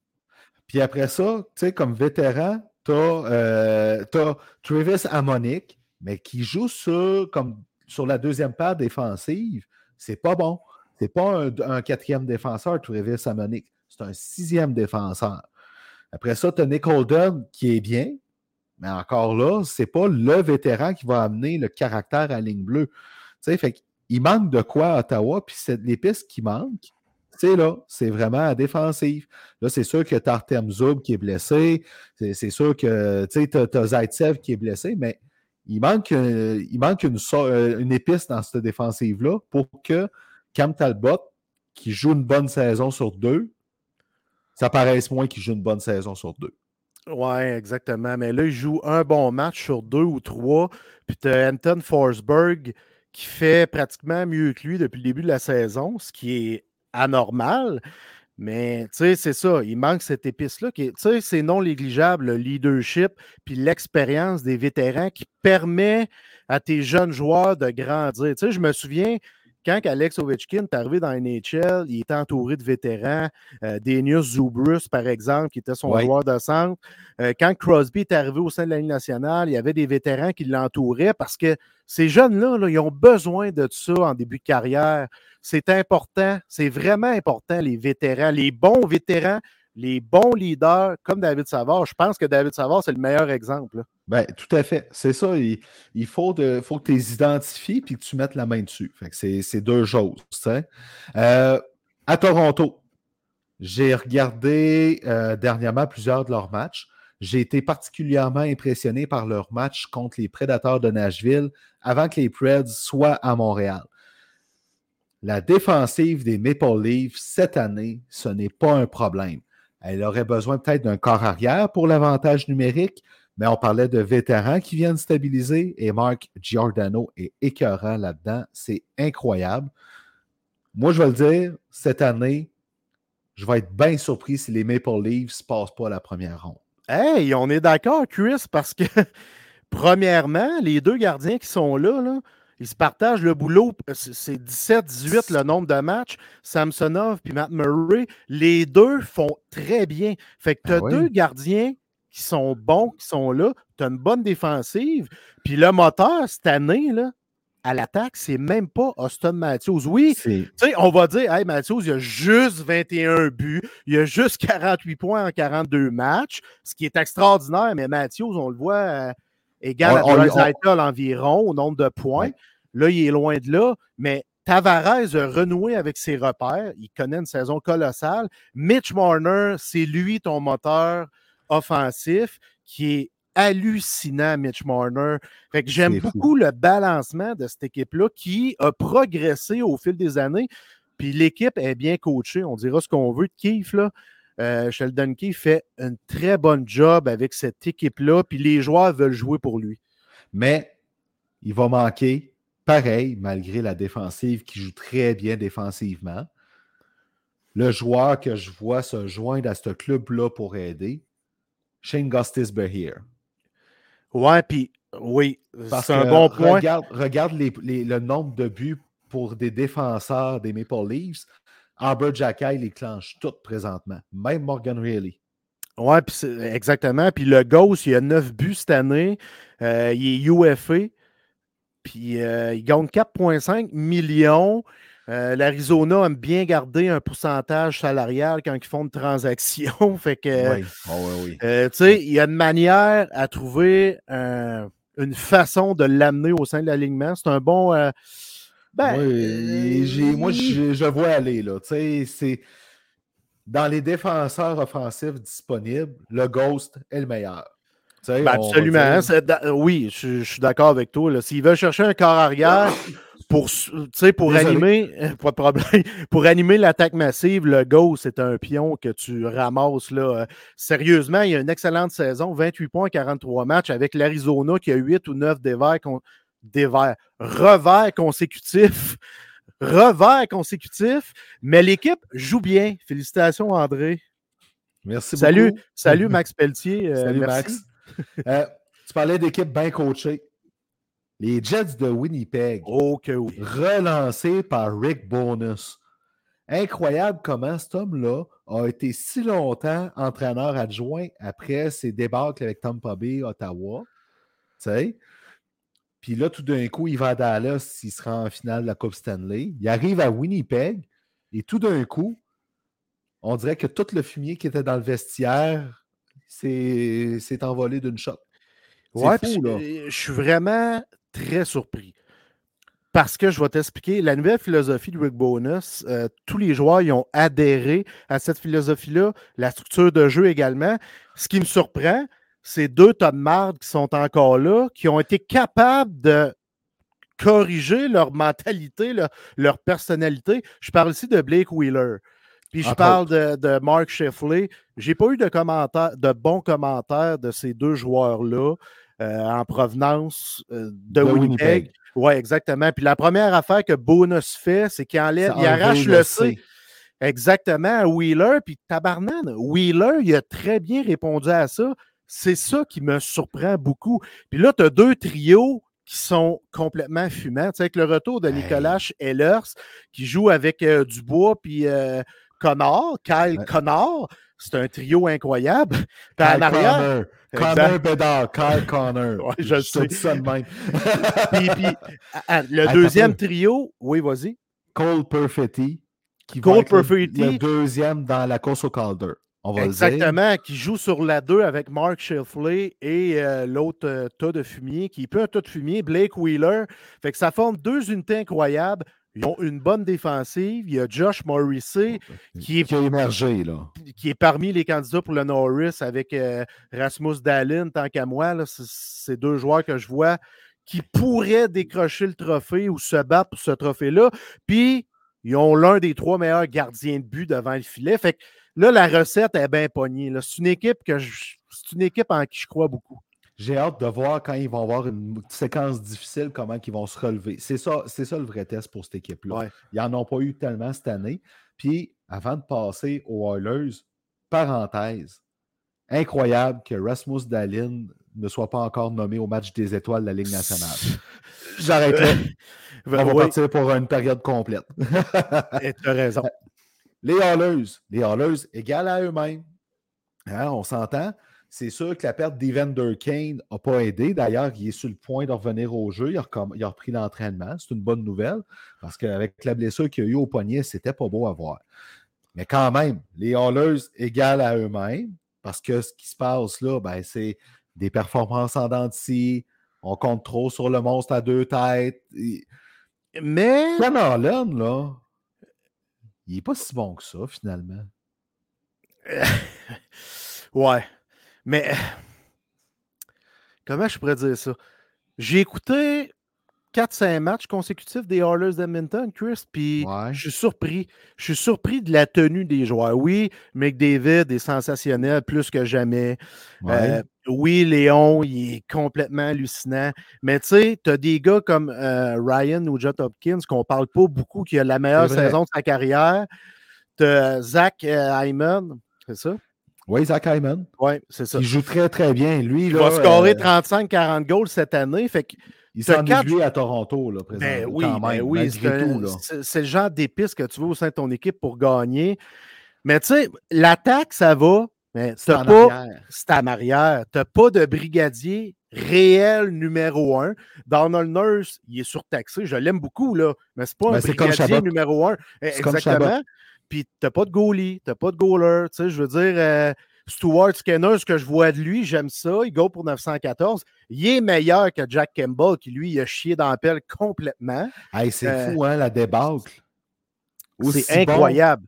Puis après ça, tu sais, comme vétéran, tu as, Travis Ammonic, mais qui joue sur, comme, sur la deuxième paire défensive. C'est pas bon. C'est pas un, quatrième défenseur, Travis Ammonic. C'est un sixième défenseur. Après ça, tu as Nick Holden qui est bien, mais encore là, c'est pas le vétéran qui va amener le caractère à ligne bleue. Tu sais, il manque de quoi à Ottawa, puis c'est les pistes qui manquent, c'est là, c'est vraiment à défensive. Là, c'est sûr que tu Artem Zub qui est blessé, c'est sûr que tu as, Zaitsev qui est blessé, mais il manque, euh, il manque une, euh, une épice dans cette défensive-là pour que Cam Talbot, qui joue une bonne saison sur deux, ça paraisse moins qu'il joue une bonne saison sur deux. Oui, exactement. Mais là, il joue un bon match sur deux ou trois. Puis tu as Anton Forsberg qui fait pratiquement mieux que lui depuis le début de la saison, ce qui est anormal. Mais tu sais, c'est ça, il manque cette épice-là. Tu sais, c'est non négligeable le leadership puis l'expérience des vétérans qui permet à tes jeunes joueurs de grandir. Tu sais, je me souviens, quand Alex Ovechkin est arrivé dans NHL, il était entouré de vétérans. Euh, Denius Zubrus, par exemple, qui était son joueur de centre. Euh, quand Crosby est arrivé au sein de la Ligue nationale, il y avait des vétérans qui l'entouraient parce que ces jeunes-là, là, ils ont besoin de ça en début de carrière. C'est important, c'est vraiment important, les vétérans, les bons vétérans les bons leaders comme David Savard. Je pense que David Savard, c'est le meilleur exemple. Ben, tout à fait. C'est ça. Il, faut, que tu les identifies et que tu mettes la main dessus. c'est deux choses. Euh, à Toronto, j'ai regardé euh, dernièrement plusieurs de leurs matchs. J'ai été particulièrement impressionné par leur match contre les Prédateurs de Nashville avant que les Preds soient à Montréal. La défensive des Maple Leafs cette année, ce n'est pas un problème. Elle aurait besoin peut-être d'un corps arrière pour l'avantage numérique, mais on parlait de vétérans qui viennent stabiliser et Mark Giordano est écœurant là-dedans. C'est incroyable. Moi, je vais le dire, cette année, je vais être bien surpris si les Maple Leafs ne passent pas la première ronde. Hey, on est d'accord, Chris, parce que premièrement, les deux gardiens qui sont là, là ils se partagent le boulot. C'est 17-18 le nombre de matchs. Samsonov puis Matt Murray, les deux font très bien. Fait que tu as ah deux gardiens qui sont bons, qui sont là. Tu as une bonne défensive. Puis le moteur, cette année, là, à l'attaque, c'est même pas Austin Matthews. Oui, on va dire, hey, Matthews, il a juste 21 buts, il a juste 48 points en 42 matchs, ce qui est extraordinaire, mais Matthews, on le voit euh, égal à environ au nombre de points. Là, il est loin de là, mais Tavares a renoué avec ses repères. Il connaît une saison colossale. Mitch Marner, c'est lui ton moteur offensif qui est hallucinant, Mitch Marner. Fait que j'aime beaucoup le balancement de cette équipe-là qui a progressé au fil des années. Puis l'équipe est bien coachée. On dira ce qu'on veut de Keith, là. Euh, Sheldon Keefe fait un très bon job avec cette équipe-là, puis les joueurs veulent jouer pour lui. Mais il va manquer pareil, malgré la défensive qui joue très bien défensivement. Le joueur que je vois se joindre à ce club-là pour aider, Shane Gustis Behir. Ouais, puis oui, c'est un bon point. Regarde, le nombre de buts pour des défenseurs des Maple Leafs. Albert Jackay les clenche toutes présentement, même Morgan Reilly. Oui, exactement. Puis le Ghost, il a 9 buts cette année. Euh, il est UFA. Puis euh, ils gagnent 4,5 millions. Euh, L'Arizona aime bien garder un pourcentage salarial quand ils font une transaction. fait que, oui. oui, euh, tu sais, il y a une manière à trouver une façon de l'amener au sein de l'alignement. C'est un bon. Ben, moi, je, vois aller. Là. C'est, dans les défenseurs offensifs disponibles, le Ghost est le meilleur. Ben, absolument. Hein, oui, je, suis d'accord avec toi. S'ils veulent chercher un corps arrière pour, pour animer, pas de problème, pour animer l'attaque massive, le go, c'est un pion que tu ramasses. Là. Sérieusement, il y a une excellente saison, 28 points, 43 matchs avec l'Arizona qui a 8 ou 9 dévers, dévers revers consécutifs. Revers consécutifs, mais l'équipe joue bien. Félicitations, André. Merci salut, beaucoup. Salut, Max Pelletier. Euh, salut, Max. Euh, tu parlais d'équipe bien coachée. Les Jets de Winnipeg. Oh que oui. Relancés par Rick Bonus. Incroyable comment cet homme-là a été si longtemps entraîneur adjoint après ses débâcles avec Tampa Bay, Ottawa. Tu sais? Puis là, tout d'un coup, il va à Dallas, il sera en finale de la Coupe Stanley. Il arrive à Winnipeg et tout d'un coup, on dirait que tout le fumier qui était dans le vestiaire s'est envolé d'une shot. Ouais, fou, là. je suis vraiment très surpris. Parce que je vais t'expliquer, la nouvelle philosophie de Rick Bonus, euh, tous les joueurs y ont adhéré à cette philosophie-là, la structure de jeu également. Ce qui me surprend, c'est deux tas de marde qui sont encore là, qui ont été capables de corriger leur mentalité, leur, personnalité. Je parle ici de Blake Wheeler. Puis je parle de, Mark Sheffley. J'ai pas eu de commentaires, de bons commentaires de ces deux joueurs-là euh, en provenance euh, de, Winnipeg. Oui, exactement. Puis la première affaire que Bonus fait, c'est qu'il enlève, il arrache le C. Exactement, à Wheeler. Puis tabarnane, Wheeler, il a très bien répondu à ça. C'est ça qui me surprend beaucoup. Puis là, tu as deux trios qui sont complètement fumants. Tu sais, avec le retour de Nicolas Ehlers, qui joue avec euh, Dubois puis euh, Connor, Kyle Connor, c'est un trio incroyable. Puis en arrière. Connor Bedard, Kyle Connor. Ouais, je, sais. ça de même. puis, le deuxième trio, oui, vas-y. Cole Perfetti, qui Cole va être le, deuxième dans la course au Calder. On va Exactement, qui joue sur la 2 avec Mark Sheffley et euh, l'autre euh, tas de fumier, qui peut un tas de fumier, Blake Wheeler. Fait que ça forme deux unités incroyables. Ils ont une bonne défensive. Il y a Josh Morrissey qui est, qui émergé, là. qui est parmi les candidats pour le Norris avec euh, Rasmus Dallin, tant qu'à moi. C'est deux joueurs que je vois qui pourraient décrocher le trophée ou se battre pour ce trophée-là. Puis, ils ont l'un des trois meilleurs gardiens de but devant le filet. Fait que là, la recette est bien pognée. C'est une équipe que c'est une équipe en qui je crois beaucoup. J'ai hâte de voir quand ils vont avoir une séquence difficile, comment ils vont se relever. C'est ça, c'est ça le vrai test pour cette équipe-là. Ils n'en ont pas eu tellement cette année. Puis, avant de passer aux Oilers, parenthèse, incroyable que Rasmus Dalin ne soit pas encore nommé au match des étoiles de la Ligue nationale. J'arrête là. On va partir pour une période complète. Tu as raison. Les Oilers, les Oilers égales à eux-mêmes. Hein, on s'entend? C'est sûr que la perte d'Evander Kane n'a pas aidé. D'ailleurs, il est sur le point de revenir au jeu. Il a, repris l'entraînement. C'est une bonne nouvelle parce qu'avec la blessure qu'il a eu au poignet, c'était pas beau à voir. Mais quand même, les Hallers égalent à eux-mêmes parce que ce qui se passe là, ben, c'est des performances en dentille. On compte trop sur le monstre à deux têtes. Mais. Ken Holland, là, il n'est pas si bon que ça, finalement. ouais. Mais comment je pourrais dire ça? J'ai écouté 4-5 matchs consécutifs des Oilers d'Edmonton, Chris, puis je suis surpris. Je suis surpris de la tenue des joueurs. Oui, McDavid est sensationnel plus que jamais. Euh, oui, Léon, il est complètement hallucinant. Mais tu sais, tu as des gars comme euh, Ryan ou Jot Hopkins qu'on parle pas beaucoup, qui a la meilleure saison de sa carrière. Tu as Zach euh, Hyman, c'est ça? Oui, Zach Hyman. Oui, c'est ça. Il joue très, très bien. Lui, il va scorer 35-40 goals cette année. Fait il s'en quatre... à Toronto, là, ben oui, ben oui c'est le genre d'épices que tu veux au sein de ton équipe pour gagner. Mais tu sais, l'attaque, ça va, mais c'est en pas, C'est en arrière. Tu n'as pas de brigadier réel numéro un. Donald Nurse, il est surtaxé. Je l'aime beaucoup, là, mais c'est pas ben, un brigadier numéro un. Exactement. Puis t'as pas de goalie, t'as pas de goaler. Tu sais, je veux dire, euh, Stuart Skinner, ce que je vois de lui, j'aime ça. Il go pour 914. Il est meilleur que Jack Campbell, qui lui, il a chié dans la pelle complètement. c'est euh, fou, hein, la débâcle. C'est incroyable.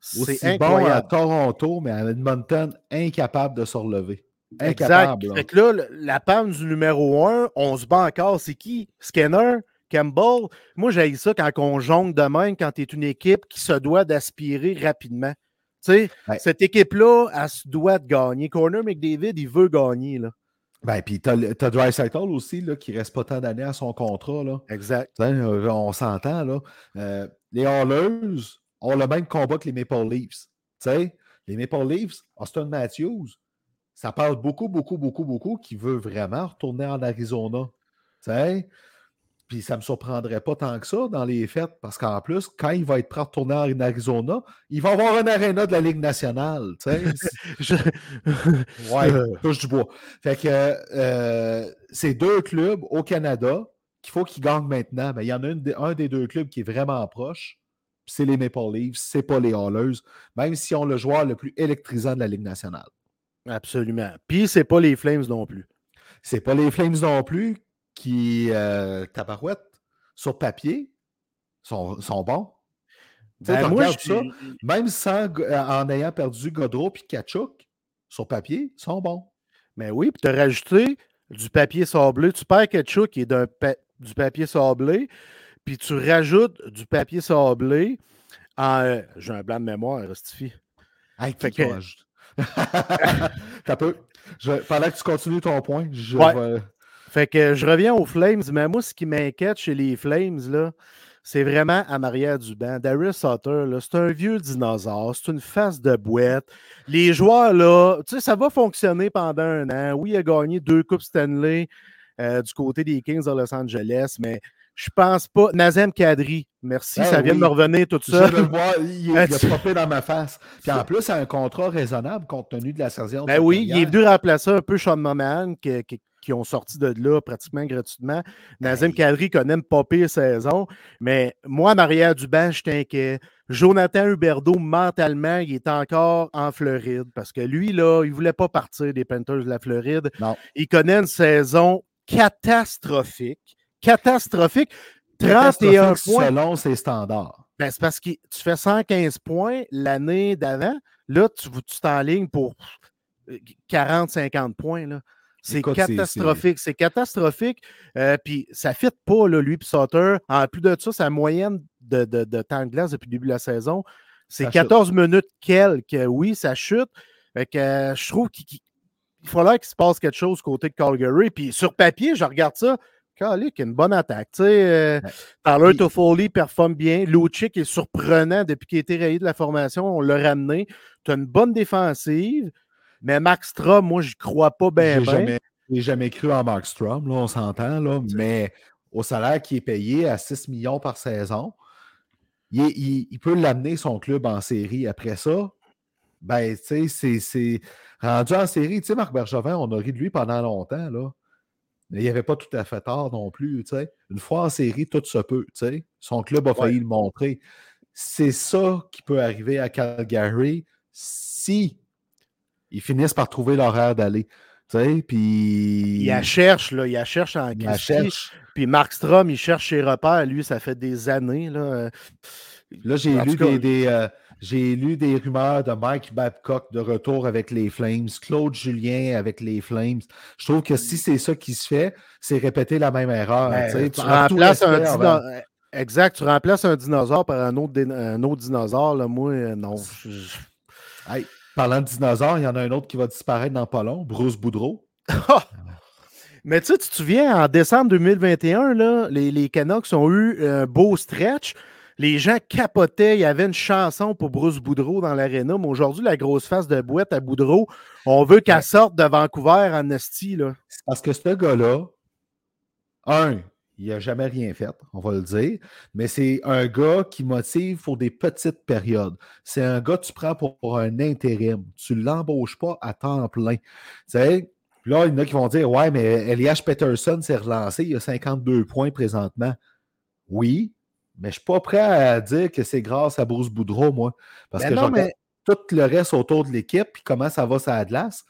C'est incroyable. bon à Toronto, mais à Edmonton, incapable de se relever. Incapable. Exact. Fait que là, la panne du numéro 1, on se bat encore. C'est qui? Skinner? Campbell, moi, j'ai ça quand on jongle de même, quand tu es une équipe qui se doit d'aspirer rapidement. Cette équipe-là, elle se doit de gagner. Corner McDavid, il veut gagner. Là. Ben, puis t'as, as Dreisaitl aussi, là, qui reste pas tant d'années à son contrat. Là. Exact. Euh, on s'entend, là. Euh, les Hallers ont le même combat que les Maple Leafs. sais, les Maple Leafs, Austin Matthews, ça parle beaucoup, beaucoup, beaucoup, beaucoup qui veut vraiment retourner en Arizona. sais. Puis ça ne me surprendrait pas tant que ça dans les fêtes, parce qu'en plus, quand il va être prêt à retourner en Arizona, il va avoir un aréna de la Ligue nationale. Tu sais. Je- ouais, touche du bois. Fait que euh, c'est deux clubs au Canada qu'il faut qu'ils gagnent maintenant. Mais il y en a une un des deux clubs qui est vraiment proche. C'est les Maple Leafs, c'est pas les Hallers, même si on le joueur le plus électrisant de la Ligue nationale. Absolument. Puis c'est pas les Flames non plus. C'est pas les Flames non plus qui, euh, tabarouette, sur papier, sont, sont bons. Ben, moi, je- ça, même sans, euh, en ayant perdu Godreau puis Kachuk, sur papier, ils sont bons. Ben oui, puis tu as rajouté du papier sablé. Tu perds Ketchuk qui est d'un pa- du papier sablé, puis tu rajoutes du papier sablé en. euh, J'ai un blanc de mémoire, Rustify. Hey, Fait que-? T'as peu. Je, pendant que tu continues ton point, je Ouais. vais- Fait que je reviens aux Flames, mais moi, ce qui m'inquiète chez les Flames, là, c'est vraiment à Maria Duban. Darius Sutter, c'est un vieux dinosaure, c'est une face de boîte. Les joueurs, là, tu sais, ça va fonctionner pendant un an. Oui, il a gagné deux Coupes Stanley euh, du côté des Kings de Los Angeles, mais je pense pas. Nazem Kadri, merci, Ben ça vient de me revenir tout je ça. de le voir, il, il a popé dans ma face. Puis en plus, c'est un contrat raisonnable compte tenu de la saison. Ben oui, il est venu remplacer un peu Sean Moman, qui, qui- qui ont sorti de là pratiquement gratuitement. Nazem Hey. Kadri connaît même pas pire saison. Mais moi, Maria Duban, je t'inquiète. Jonathan Huberdeau, mentalement, il est encore en Floride parce que lui, là, il voulait pas partir des Panthers de la Floride. Non. Il connaît une saison catastrophique. Catastrophique. 31 Catastrophique points. Selon ses standards. Ben, c'est parce que tu fais 115 points l'année d'avant. Là, tu tu t'enlignes pour 40-50 points. là. C'est catastrophique. C'est catastrophique. Euh, Puis ça ne fit pas, là, lui Sutter. En plus de ça, sa moyenne de, de- de temps de glace depuis le début de la saison, c'est Ça chute. 14 minutes quelques. Oui, ça chute. Fait que, euh, je trouve qu'il il faudrait qu'il se passe quelque chose côté de Calgary. Puis sur papier, je regarde ça. Calique, une bonne attaque. Tu sais, euh. Tyler Puis- Toffoli performe bien. Lucic est surprenant depuis qu'il a été rayé de la formation. On l'a ramené. Tu as une bonne défensive. Mais Max Strom, moi, je crois pas bien. J'ai ben. jamais, cru en Mark Strom, là, on s'entend, là, mais au salaire qui est payé à 6 millions par saison, il, est- il- il peut l'amener son club en série. Après ça, ben, tu sais, c'est- rendu en série. Tu sais, Marc Bergevin, on a ri de lui pendant longtemps, là. Mais il n'y avait pas tout à fait tort non plus, tu sais. Une fois en série, tout se peut, tu sais. Son club a failli le montrer. C'est ça qui peut arriver à Calgary si ils finissent par trouver l'horaire d'aller. Tu sais, puis. Il la cherche, là. Il la cherche en il la cherche. Puis Mark Strom, il cherche ses repères. Lui, ça fait des années. Là, Euh, Là, j'ai lu, cas, des, des, euh, j'ai lu des rumeurs de Mike Babcock de retour avec les Flames, Claude Julien avec les Flames. Je trouve que si c'est ça qui se fait, c'est répéter la même erreur. ben, tu remplaces un dino- Exact, tu remplaces un dinosaure par un autre, dé- un autre dinosaure. Là, moi, euh, non. Je- Hey, parlant de dinosaures, il y en a un autre qui va disparaître dans pas long, Bruce Boudreau. Mais tu sais, tu te souviens, en décembre 2021, là, les, les Canucks ont eu un beau stretch. Les gens capotaient. Il y avait une chanson pour Bruce Boudreau dans l'aréna. Mais aujourd'hui, la grosse face de boîte à Boudreau, on veut qu'elle sorte de Vancouver en esti. C'est parce que ce gars-là, un, il n'a jamais rien fait, on va le dire, mais c'est un gars qui motive pour des petites périodes. C'est un gars que tu prends pour, pour un intérim. Tu ne l'embauches pas à temps plein. Tu sais, là, il y en a qui vont dire Ouais, mais Elias Peterson s'est relancé, il a 52 points présentement. Oui, mais je ne suis pas prêt à dire que c'est grâce à Bruce Boudreau, moi. Parce Ben que non, mais- tout le reste autour de l'équipe, puis comment ça va la glace.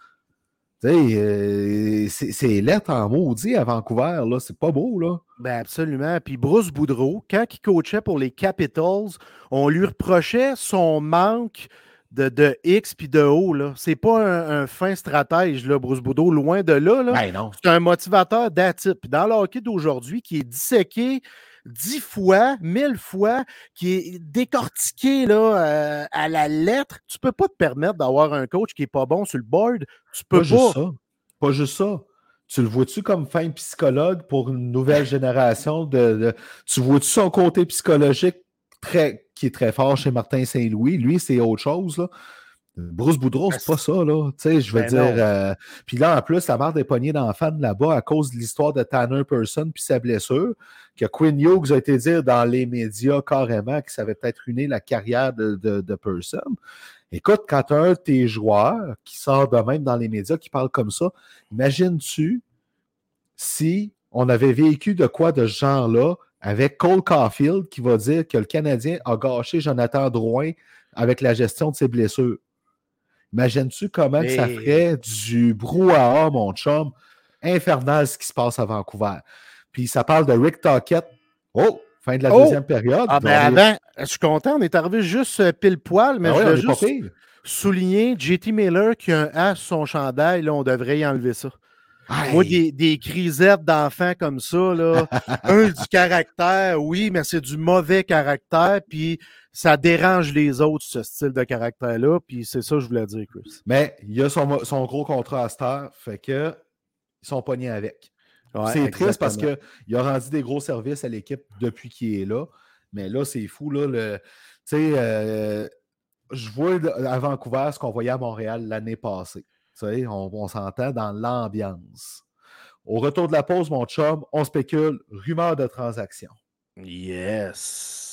Euh, c'est lettre en maudit à Vancouver, là. C'est pas beau, là. Ben absolument. Puis Bruce Boudreau, quand il coachait pour les Capitals, on lui reprochait son manque de, de X puis de O. là. C'est pas un, un fin stratège, là, Bruce Boudreau, loin de là. là. Ben non. C'est un motivateur d'atype. Puis Dans le hockey d'aujourd'hui, qui est disséqué dix fois, mille fois, qui est décortiqué là, euh, à la lettre, tu peux pas te permettre d'avoir un coach qui est pas bon sur le board. Tu peux Pas pas. juste ça. Pas juste ça. Tu le vois-tu comme fin psychologue pour une nouvelle génération de. de- tu vois-tu son côté psychologique très, qui est très fort chez Martin Saint-Louis? Lui, c'est autre chose, là. Bruce Boudreau, c'est pas ça, là. Tu sais, je veux Ben dire. euh, puis là, en plus, la mère des poignées d'enfants de là-bas à cause de l'histoire de Tanner Person puis sa blessure, que Quinn Hughes a été dire dans les médias carrément que ça avait peut-être ruiné la carrière de, de, de Person. Écoute, quand as un de tes joueurs qui sort de même dans les médias, qui parle comme ça, imagines-tu si on avait vécu de quoi de ce genre-là avec Cole Caulfield qui va dire que le Canadien a gâché Jonathan Drouin avec la gestion de ses blessures? Imagines-tu comment que ça ferait du brouhaha, mon chum, infernal ce qui se passe à Vancouver? Puis ça parle de Rick Tockett. Oh, fin de la Oh! deuxième période. Ah, ben avant, je suis content, on est arrivé juste euh, pile poil, mais Ah je pas juste souligner JT Miller qui a un A sur son chandail, là, on devrait y enlever ça. Moi, des, des crisettes d'enfants comme ça, là, un du caractère, oui, mais c'est du mauvais caractère, puis ça dérange les autres, ce style de caractère-là, puis c'est ça que je voulais dire, Chris. Mais il a son, gros contrat à Star, fait que ils sont pognés avec. Ouais, c'est triste parce qu'il a rendu des gros services à l'équipe depuis qu'il est là. Mais là, c'est fou. Là, le, tu sais, euh, je vois à Vancouver ce qu'on voyait à Montréal l'année passée. On, on s'entend dans l'ambiance. Au retour de la pause, mon chum, on spécule rumeur de transaction. Yes.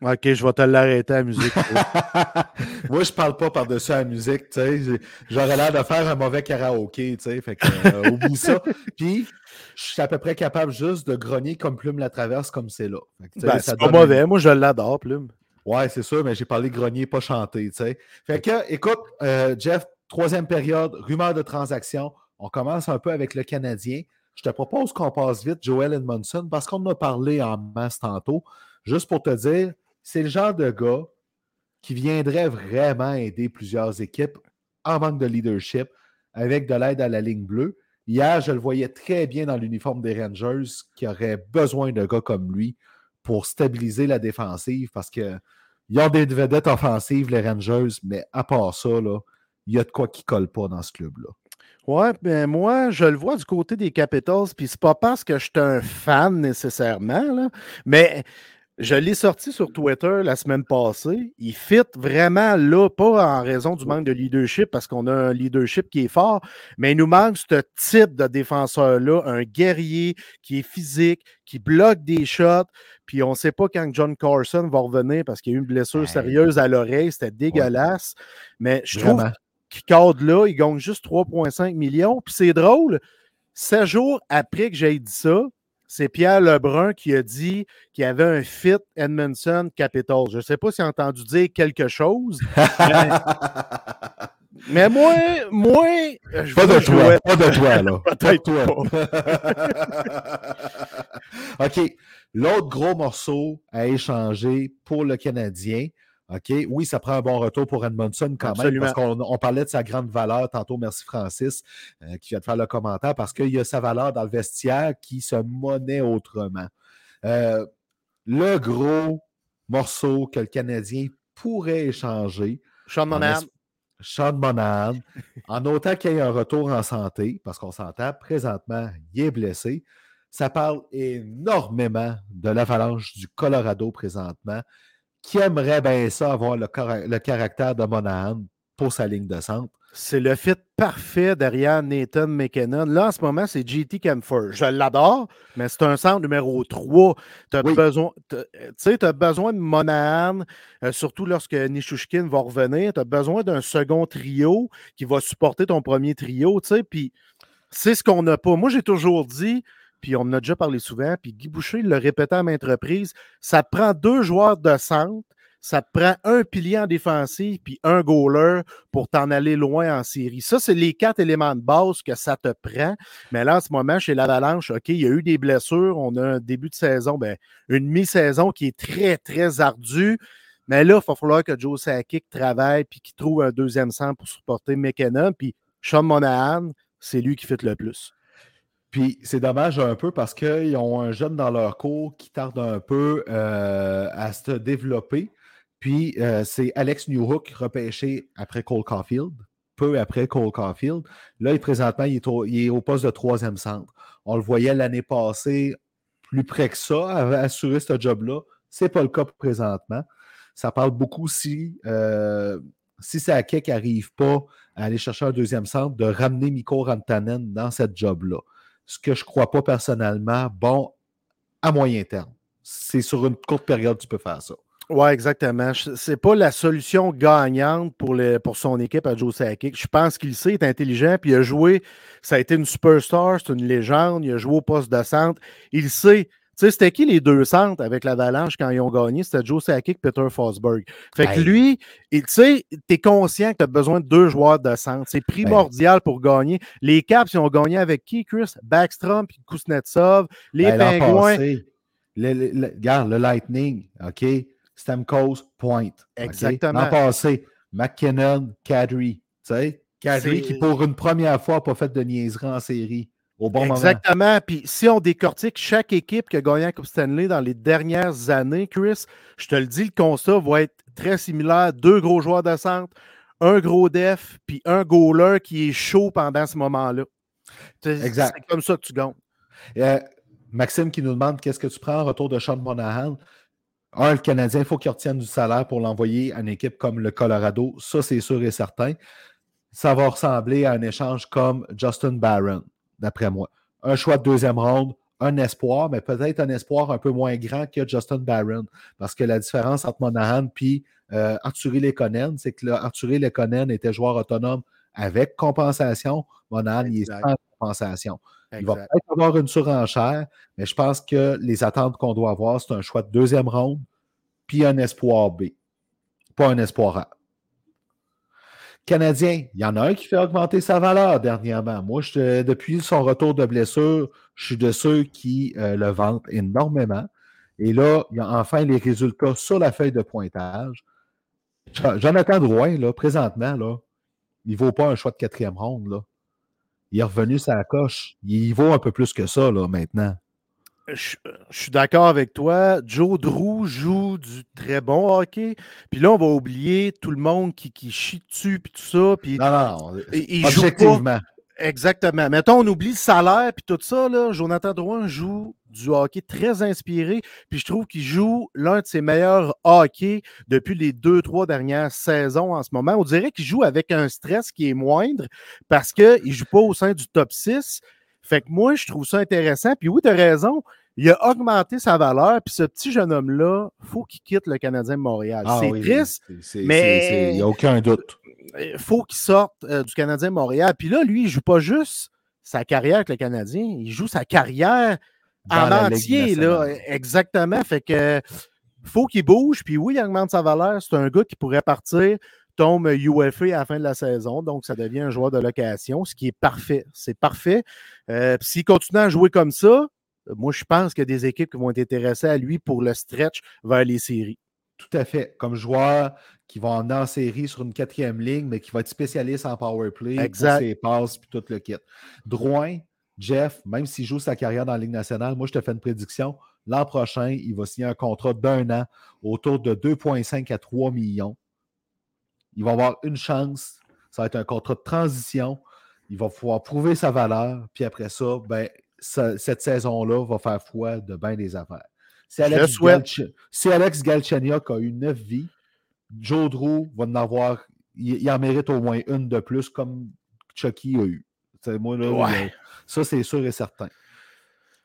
Ok, je vais te l'arrêter à la musique. Moi, je parle pas par-dessus la musique, tu sais. J'aurais l'air de faire un mauvais karaoké, tu sais. Fait que, euh, oublie ça. Puis, je suis à peu près capable juste de grogner comme Plume la traverse comme c'est là. Ben, c'est pas donne- mauvais, moi je l'adore, Plume. Ouais, c'est sûr, mais j'ai parlé grogner, pas chanter, tu sais. Fait que, écoute, euh, Jeff, troisième période, rumeur de transaction. On commence un peu avec le Canadien. Je te propose qu'on passe vite, Joel Edmondson, parce qu'on en a parlé en masse tantôt. Juste pour te dire, c'est le genre de gars qui viendrait vraiment aider plusieurs équipes en manque de leadership avec de l'aide à la ligne bleue. Hier, je le voyais très bien dans l'uniforme des Rangers qui aurait besoin de gars comme lui pour stabiliser la défensive parce que ils ont des vedettes offensives, les Rangers, mais à part ça, il y a de quoi qui colle pas dans ce club-là. Ouais, ben moi, je le vois du côté des Capitals, puis c'est pas parce que je suis un fan nécessairement, mais je l'ai sorti sur Twitter la semaine passée. Il fit vraiment là, pas en raison du manque de leadership, parce qu'on a un leadership qui est fort, mais il nous manque ce type de défenseur-là, un guerrier qui est physique, qui bloque des shots, puis on ne sait pas quand John Carson va revenir parce qu'il y a eu une blessure sérieuse à l'oreille, c'était dégueulasse. Mais je trouve Vraiment. qui cadre là, il gagne juste 3,5 millions. Puis c'est drôle, sept jours après que j'ai dit ça, c'est Pierre Lebrun qui a dit qu'il y avait un fit Edmondson Capital. Je ne sais pas s'il a entendu dire quelque chose, mais moi, moi, je Pas de toi, jouer- pas de toi, là. Peut-être toi. OK. L'autre gros morceau à échanger pour le Canadien, OK, oui, ça prend un bon retour pour Edmondson quand Absolument. même, parce qu'on on parlait de sa grande valeur tantôt, merci Francis, euh, qui vient de faire le commentaire, parce qu'il y a sa valeur dans le vestiaire qui se monnaie autrement. Euh, le gros morceau que le Canadien pourrait échanger, Sean es- Sean Monahan, en autant qu'il y ait un retour en santé, parce qu'on s'entend, présentement, il est blessé. Ça parle énormément de l'avalanche du Colorado présentement, qui aimerait bien ça avoir le, caractère de Monahan pour sa ligne de centre. C'est le fit parfait derrière Nathan McKinnon. Là, en ce moment, c'est JT Kempfer. Je l'adore, mais c'est un centre numéro 3. Tu as, besoin, as besoin de Monahan, euh, surtout lorsque Nishushkin va revenir. Tu as besoin d'un second trio qui va supporter ton premier trio. Puis c'est ce qu'on n'a pas. Moi, j'ai toujours dit, puis on en a déjà parlé souvent, puis Guy Boucher le répétait à maintes reprises, ça prend deux joueurs de centre ça prend un pilier en défensive puis un goaler pour t'en aller loin en série. Ça, c'est les quatre éléments de base que ça te prend. Mais là, en ce moment, chez l'Avalanche, OK, il y a eu des blessures. On a un début de saison, ben, une mi-saison qui est très, très ardue. Mais là, il va falloir que Joe Sakic travaille puis qu'il trouve un deuxième centre pour supporter McKenna. Puis Sean Monahan, c'est lui qui fait le plus. Puis c'est dommage un peu parce qu'ils ont un jeune dans leur cours qui tarde un peu euh, à se développer. Puis euh, c'est Alex Newhook repêché après Cole Caulfield, peu après Cole Caulfield. Là, il, présentement, il est, au, poste de troisième centre. On le voyait l'année passée plus près que ça, à assurer ce job-là. Ce n'est pas le cas présentement. Ça parle beaucoup si, euh, si Sakek n'arrive pas à aller chercher un deuxième centre, de ramener Mikko Rantanen dans cette job-là. Ce que je ne crois pas personnellement, bon, à moyen terme. C'est sur une courte période que tu peux faire ça. Oui, exactement. C'est pas la solution gagnante pour, son équipe à Joe Sakic. Je pense qu'il sait, il est intelligent, puis il a joué. Ça a été une superstar, c'est une légende. Il a joué au poste de centre. Il sait. Tu sais, c'était qui les deux centres avec l'Avalanche quand ils ont gagné? C'était Joe Sakic et Peter Fosberg. Fait que lui, tu sais, tu es conscient que tu as besoin de deux joueurs de centre. C'est primordial pour gagner. Les Caps, ils ont gagné avec qui, Chris? Backstrom puis Kuznetsov. Les Pingouins. regarde, le Lightning, OK? Stamkos, Point. Exactement. L'an passé, McKinnon, Kadri. Tu sais, Kadri qui, pour une première fois, n'a pas fait de niaiserie en série. Au bon Exactement. Puis si on décortique chaque équipe qui a gagné la Coupe Stanley dans les dernières années, Chris, je te le dis, le constat va être très similaire. Deux gros joueurs de centre, un gros def, puis un goaler qui est chaud pendant ce moment-là. Exact. C'est comme ça que tu gagnes. Euh, Maxime qui nous demande qu'est-ce que tu prends en retour de Sean Monahan. Un, le Canadien, il faut qu'il retienne du salaire pour l'envoyer à une équipe comme le Colorado. Ça, c'est sûr et certain. Ça va ressembler à un échange comme Justin Barron, d'après moi. Un choix de deuxième ronde, un espoir, mais peut-être un espoir un peu moins grand que Justin Barron. Parce que la différence entre Monahan et euh, Arthurie Lekonen, c'est que Arthurie Lekonen était joueur autonome avec compensation. Monahan, il est sans compensation. Il va peut-être avoir une surenchère, mais je pense que les attentes qu'on doit avoir, c'est un choix de deuxième ronde, puis un espoir B, pas un espoir A. Canadien, il y en a un qui fait augmenter sa valeur dernièrement. Moi, depuis son retour de blessure, je suis de ceux qui euh, le vendent énormément. Et là, il y a enfin les résultats sur la feuille de pointage. Jonathan Drouin, là, présentement, là, il ne vaut pas un choix de quatrième ronde. Là il est revenu sa coche. Il vaut un peu plus que ça, là, maintenant. Je, suis d'accord avec toi. Joe Drew joue du très bon hockey. Puis là, on va oublier tout le monde qui, qui chie dessus puis tout ça. Puis non, non, il, objectivement. Exactement. Mettons, on oublie le salaire puis tout ça. Là. Jonathan Drouin joue du hockey très inspiré. Puis je trouve qu'il joue l'un de ses meilleurs hockey depuis les deux, trois dernières saisons en ce moment. On dirait qu'il joue avec un stress qui est moindre parce qu'il ne joue pas au sein du top 6. Fait que moi, je trouve ça intéressant. Puis oui, tu as raison. Il a augmenté sa valeur, puis ce petit jeune homme-là, il faut qu'il quitte le Canadien de Montréal. Ah c'est triste, mais il n'y a aucun doute. Il faut qu'il sorte euh, du Canadien de Montréal. Puis là, lui, il ne joue pas juste sa carrière avec le Canadien, il joue sa carrière en entier. Là, exactement. Fait que faut qu'il bouge. Puis oui, il augmente sa valeur. C'est un gars qui pourrait partir, tombe UFA à la fin de la saison. Donc, ça devient un joueur de location, ce qui est parfait. C'est parfait. Euh, s'il continue à jouer comme ça, moi, je pense qu'il y a des équipes qui vont être intéressées à lui pour le stretch vers les séries. Tout à fait. Comme joueur qui va en en série sur une quatrième ligne, mais qui va être spécialiste en power play, exact. ses passes puis tout le kit. Drouin, Jeff, même s'il joue sa carrière dans la Ligue nationale, moi, je te fais une prédiction. L'an prochain, il va signer un contrat d'un an autour de 2,5 à 3 millions. Il va avoir une chance. Ça va être un contrat de transition. Il va pouvoir prouver sa valeur. Puis après ça, ben, cette saison-là va faire foi de bien des affaires. Si Alex, si Alex Galchenyuk a eu neuf vies, Joe Drew va en avoir il, il en mérite au moins une de plus, comme Chucky a eu. T'sais, moi, là, Ouais. le- ça, c'est sûr et certain.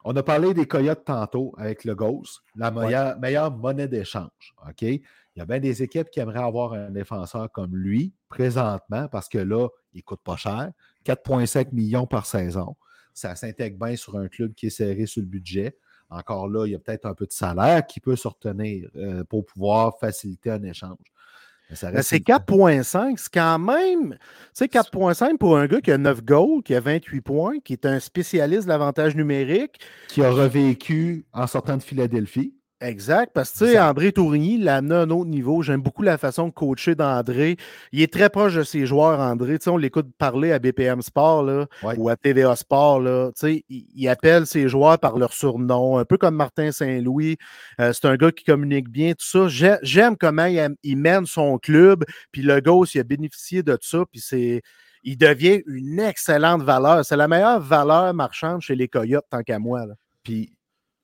On a parlé des Coyotes tantôt avec le Ghost, la Ouais. meilleure, meilleure monnaie d'échange. OK? Il y a bien des équipes qui aimeraient avoir un défenseur comme lui présentement parce que là, il ne coûte pas cher. 4,5 millions par saison. Ça s'intègre bien sur un club qui est serré sur le budget. Encore là, il y a peut-être un peu de salaire qui peut se retenir euh, pour pouvoir faciliter un échange. Mais ça Mais reste c'est une- 4.5, c'est quand même. Tu sais, 4.5 pour un gars qui a 9 goals, qui a 28 points, qui est un spécialiste de l'avantage numérique. qui a revécu en sortant de Philadelphie. Exact, parce que tu sais, Exact. André Tourigny l'a amené à un autre niveau. J'aime beaucoup la façon de coacher d'André. Il est très proche de ses joueurs, André. Tu sais, on l'écoute parler à BPM Sport là, Ouais. ou à TVA Sport. Là. Tu sais, il, il appelle ses joueurs par leur surnom, un peu comme Martin Saint-Louis. Euh, c'est un gars qui communique bien, tout ça. J'ai- J'aime comment il, mène son club, puis le Ghost, il a bénéficié de ça, puis c'est. Il devient une excellente valeur. C'est la meilleure valeur marchande chez les Coyotes, tant qu'à moi. là. Puis,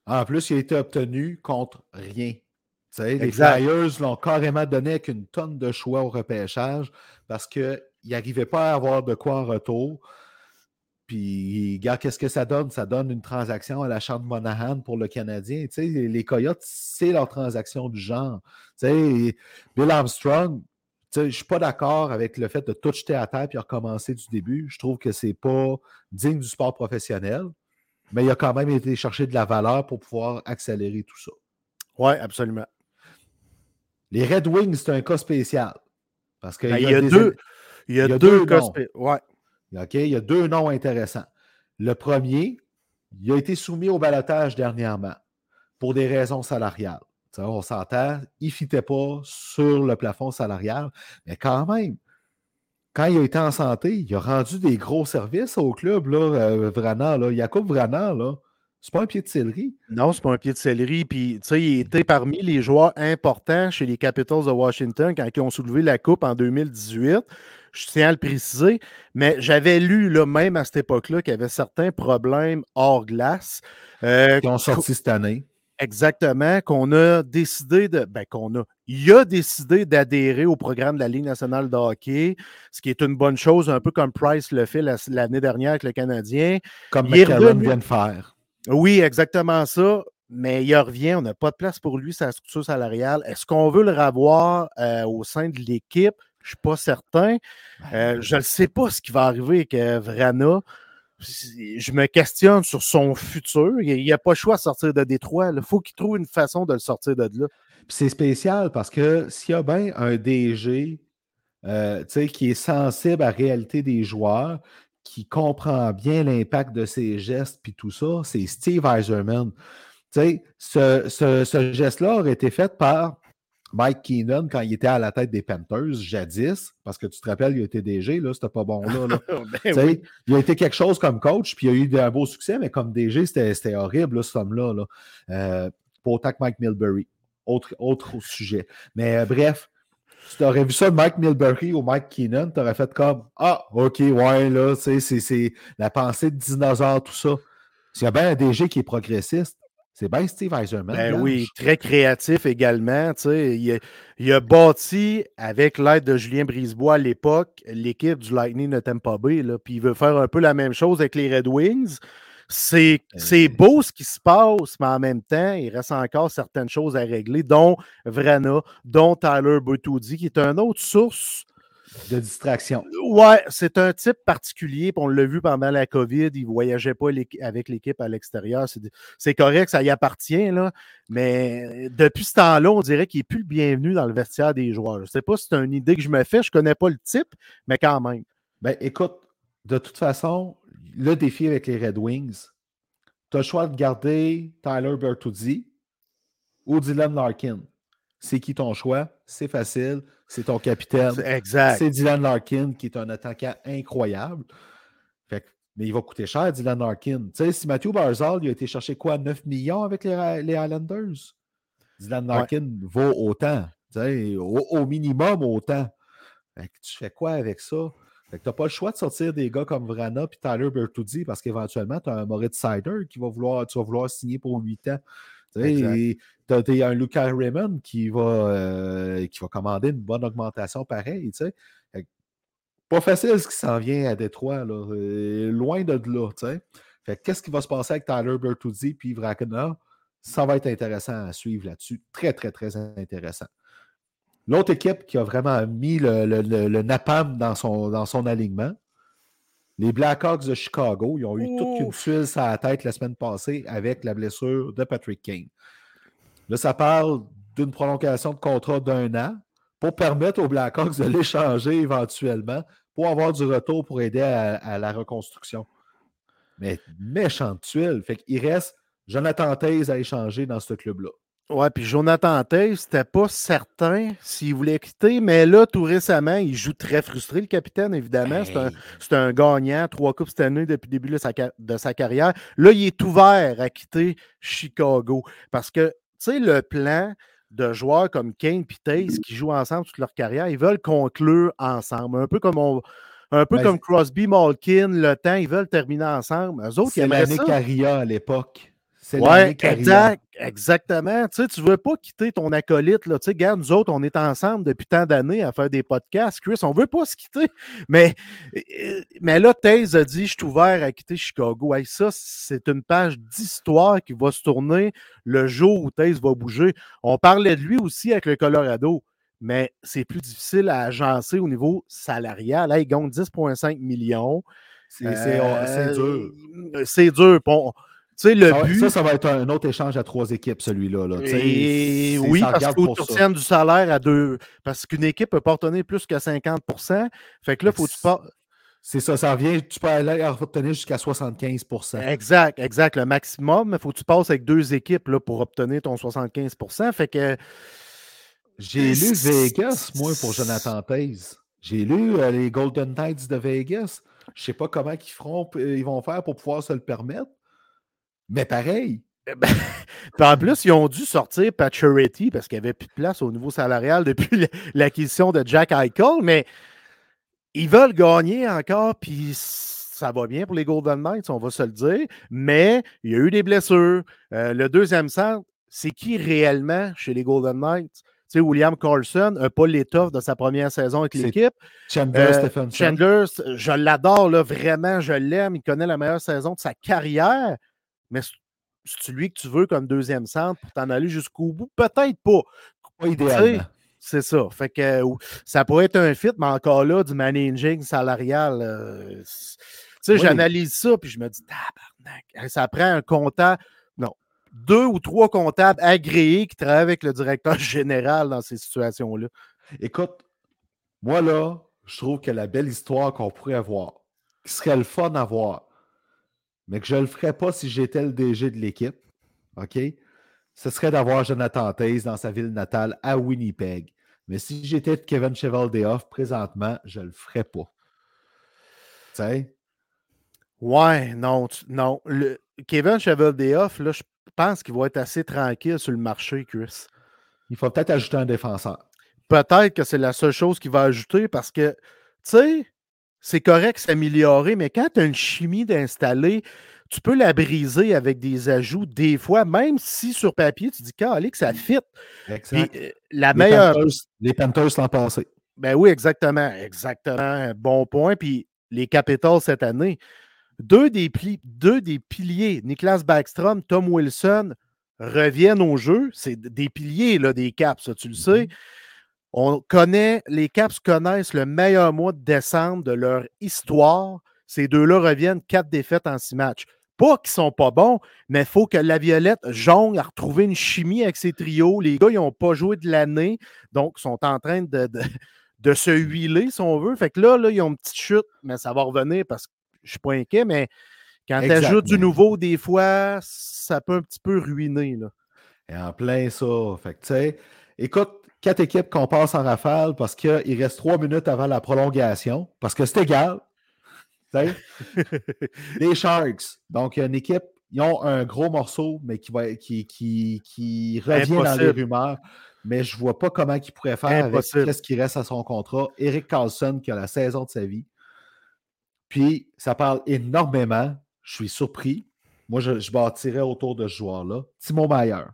en plus, il a été obtenu contre rien. Les. Flyers l'ont carrément donné avec une tonne de choix au repêchage parce qu'ils n'arrivaient pas à avoir de quoi en retour. Puis, regarde, qu'est-ce que ça donne? Ça donne une transaction à la chambre Monahan pour le Canadien. Les Coyotes, c'est leur transaction du genre. Bill Armstrong, je ne suis pas d'accord avec le fait de tout jeter à terre et recommencer du début. Je trouve que c'est pas digne du sport professionnel, mais il a quand même été chercher de la valeur pour pouvoir accélérer tout ça. Oui, absolument. Les Red Wings, c'est un cas spécial. Parce que Ben, il y a deux, il y a deux cas ouais. Il y a deux noms intéressants. Le premier, il a été soumis au balotage dernièrement pour des raisons salariales. On s'entend, il ne fitait pas sur le plafond salarial, mais quand même, quand il a été en santé, il a rendu des gros services au club, là, euh, Vrana, là. Jacob Vrana, là, c'est pas un pied de céleri. Non, c'est pas un pied de céleri. Puis, tu sais, il était parmi les joueurs importants chez les Capitals de Washington quand ils ont soulevé la Coupe en 2018. Je tiens à le préciser. Mais j'avais lu, là, même à cette époque-là, qu'il y avait certains problèmes hors glace. Euh, Qui ont sorti cette année. Exactement, qu'on a décidé de. Ben, qu'on a. Il a décidé d'adhérer au programme de la Ligue nationale de hockey, ce qui est une bonne chose, un peu comme Price le fait la- l'année dernière avec le Canadien. Comme revenu. vient de faire. Oui, exactement ça. Mais il revient, on n'a pas de place pour lui, sa structure salariale. Est-ce qu'on veut le revoir euh, au sein de l'équipe? Je ne suis pas certain. Euh, je ne sais pas ce qui va arriver avec euh, Vrana. Je me questionne sur son futur. Il n'y a pas le choix de sortir de Détroit. Il faut qu'il trouve une façon de le sortir de là. C'est spécial parce que s'il y a bien un DG euh, qui est sensible à la réalité des joueurs, qui comprend bien l'impact de ses gestes puis tout ça, c'est Steve Eiserman. Ce- ce geste-là aurait été fait par Mike Keenan quand il était à la tête des Panthers, jadis, parce que tu te rappelles, il a été DG, là, c'était pas bon là. là. Ben oui. Il a été quelque chose comme coach, puis il a eu un beau succès, mais comme DG, c'était horrible, là, ce homme-là. Là. Euh, pas autant que Mike Milbury. Autre, autre sujet. Mais euh, bref, si tu aurais vu ça Mike Milbury ou Mike Keenan, tu aurais fait comme Ah, OK, ouais, là, c'est la pensée de dinosaure, tout ça. S'il y a bien un DG qui est progressiste, c'est bien Steve Eiserman. Ben oui, très créatif également. Il, a, il a bâti, avec l'aide de Julien Brisebois à l'époque, l'équipe du Lightning de Tampa Bay. Là, puis il veut faire un peu la même chose avec les Red Wings. C'est Euh. beau ce qui se passe, mais en même temps, il reste encore certaines choses à régler, dont Vrana, dont Tyler Bertuzzi, qui est une autre source de distraction. Ouais, c'est un type particulier. puis On l'a vu pendant la COVID. Il ne voyageait pas avec l'équipe à l'extérieur. C'est- C'est correct, ça y appartient. Là, mais depuis ce temps-là, on dirait qu'il n'est plus le bienvenu dans le vestiaire des joueurs. Je ne sais pas si c'est une idée que je me fais. Je ne connais pas le type, mais quand même. Ben, écoute, de toute façon, le défi avec les Red Wings, tu as le choix de garder Tyler Bertuzzi ou Dylan Larkin. C'est qui ton choix? C'est facile. C'est ton capitaine. C'est Exact. C'est Dylan Larkin qui est un attaquant incroyable. Fait que- mais il va coûter cher, Dylan Larkin. Tu sais, si Matthew Barzal il a été chercher quoi, 9 millions avec les, les Islanders? Dylan Larkin vaut autant. Tu sais, au, au minimum autant. Fait que tu fais quoi avec ça? Fait que tu n'as pas le choix de sortir des gars comme Vrana et Tyler Bertuzzi parce qu'éventuellement, tu as un Moritz Sider qui va vouloir, tu vas vouloir signer pour 8 ans. Et t'as- t'as un Lucas Raymond qui va, euh, qui va commander une bonne augmentation pareille. tu pas facile ce qui s'en vient à Détroit, là. Euh, loin de là, tu. Fait qu'est-ce qui va se passer avec Tyler Bertuzzi puis Yves Ça va être intéressant à suivre là-dessus. Très, très, très intéressant. L'autre équipe qui a vraiment mis le, napam dans son, dans son alignement, les Blackhawks de Chicago, ils ont eu toute une tuile sur la tête la semaine passée avec la blessure de Patrick Kane. Là, ça parle d'une prolongation de contrat d'un an pour permettre aux Blackhawks de l'échanger éventuellement pour avoir du retour pour aider à, la reconstruction. Mais méchante tuile. Fait qu'il reste Jonathan Taze à échanger dans ce club-là. Ouais, puis Jonathan Taze, c'était pas certain s'il voulait quitter, mais là, tout récemment, il joue très frustré, le capitaine, évidemment. C'est un, gagnant, trois coupes cette année depuis le début de sa, de sa carrière. Là, il est ouvert à quitter Chicago parce que, sais, le plan, de joueurs comme Kane et Taze qui jouent ensemble toute leur carrière, ils veulent conclure ensemble. Un peu comme un peu ben, comme Crosby, Malkin, le temps, ils veulent terminer ensemble. Eux autres, c'est l'année Caria à l'époque. Oui, exact, exactement. Tu sais, tu veux pas quitter ton acolyte. Là. Tu sais, regarde, nous autres, on est ensemble depuis tant d'années à faire des podcasts. Chris, on veut pas se quitter. Mais, euh, mais là, Taze a dit, je suis ouvert à quitter Chicago. ça, c'est une page d'histoire qui va se tourner le jour où Taze va bouger. On parlait de lui aussi avec le Colorado mais c'est plus difficile à agencer au niveau salarial. Là, il gagne 10,5 millions. C'est euh, dur. C'est dur. Bon, le ça, but... ça, va être un autre échange à trois équipes, celui-là. Là. oui, parce qu'il faut que tu retiennes du salaire à deux. Parce qu'une équipe peut pas retenir plus que 50 Fait que là, faut que tu pas. C'est ça, ça revient, tu peux aller obtenir jusqu'à 75% Exact, exact, le maximum, mais il faut que tu passes avec deux équipes là, pour obtenir ton 75% Fait que. J'ai lu Vegas, moi, pour Jonathan Taze. J'ai lu euh, les Golden Knights de Vegas. Je ne sais pas comment ils, feront, ils vont faire pour pouvoir se le permettre. Mais pareil. Eh ben, en plus, ils ont dû sortir Paturity parce qu'il n'y avait plus de place au niveau salarial depuis l'acquisition de Jack Eichel, mais ils veulent gagner encore, puis ça va bien pour les Golden Knights, on va se le dire, mais il y a eu des blessures. Euh, le deuxième centre, c'est qui réellement chez les Golden Knights? Tu sais, William Carlson n'a pas l'étoffe de sa première saison avec l'équipe. Chandler euh, Stephenson. Chandler, je l'adore, vraiment, je l'aime. Il connaît la meilleure saison de sa carrière mais c'est lui que tu veux comme deuxième centre pour t'en aller jusqu'au bout? Peut-être pas. Pas idéalement. C'est ça. Fait que ça pourrait être un fit, mais encore là, du managing salarial. Euh, tu sais, j'analyse ça, puis je me dis, tabarnak, ça prend un comptable. Non. Deux ou trois comptables agréés qui travaillent avec le directeur général dans ces situations-là. Écoute, moi, là, je trouve que la belle histoire qu'on pourrait avoir, qui serait le fun à voir, mais que je ne le ferais pas si j'étais le DG de l'équipe, OK? Ce serait d'avoir Jonathan Taze dans sa ville natale à Winnipeg. Mais si j'étais Kevin Cheval-Déoff présentement, je ne le ferais pas. Tu sais? Ouais, non, non. Le, Kevin Cheval-Déoff, là, je pense qu'il va être assez tranquille sur le marché, Chris. Il faut peut-être ajouter un défenseur. Peut-être que c'est la seule chose qu'il va ajouter parce que, tu sais, c'est correct s'améliorer, mais quand tu as une chimie d'installer, tu peux la briser avec des ajouts des fois, même si sur papier, tu dis que ça fit. Exact. Euh, la meilleure. les Panthers l'ont passé. Ben oui, exactement. Exactement. Bon point. Puis les Capitals cette année, deux des, deux des piliers, Niklas Backstrom, Tom Wilson, reviennent au jeu. C'est des piliers, là, des Caps, ça, tu le sais. Mm-hmm. On connaît, les Caps connaissent le meilleur mois de décembre de leur histoire. Ces deux-là reviennent quatre défaites en six matchs. Pas qu'ils sont pas bons, mais il faut que la Violette jongle à retrouver une chimie avec ses trios. Les gars, ils n'ont pas joué de l'année, donc ils sont en train de, de, se huiler, si on veut. Fait que là, là, ils ont une petite chute, mais ça va revenir parce que je ne suis pas inquiet, mais quand tu ajoutes du nouveau, des fois, ça peut un petit peu ruiner. Là. Et en plein ça. Fait que, tu sais, écoute, quatre équipes qu'on passe en rafale parce qu'il reste trois minutes avant la prolongation, parce que c'est égal. les Sharks. Donc, une équipe, ils ont un gros morceau, mais qui, va, qui, qui, qui revient dans les rumeurs. Mais je ne vois pas comment il pourrait faire avec ce qui reste à son contrat. Eric Carlson, qui a la saison de sa vie. Puis, ça parle énormément. Je suis surpris. Moi, je, je bâtirais autour de ce joueur-là. Timo Mayer.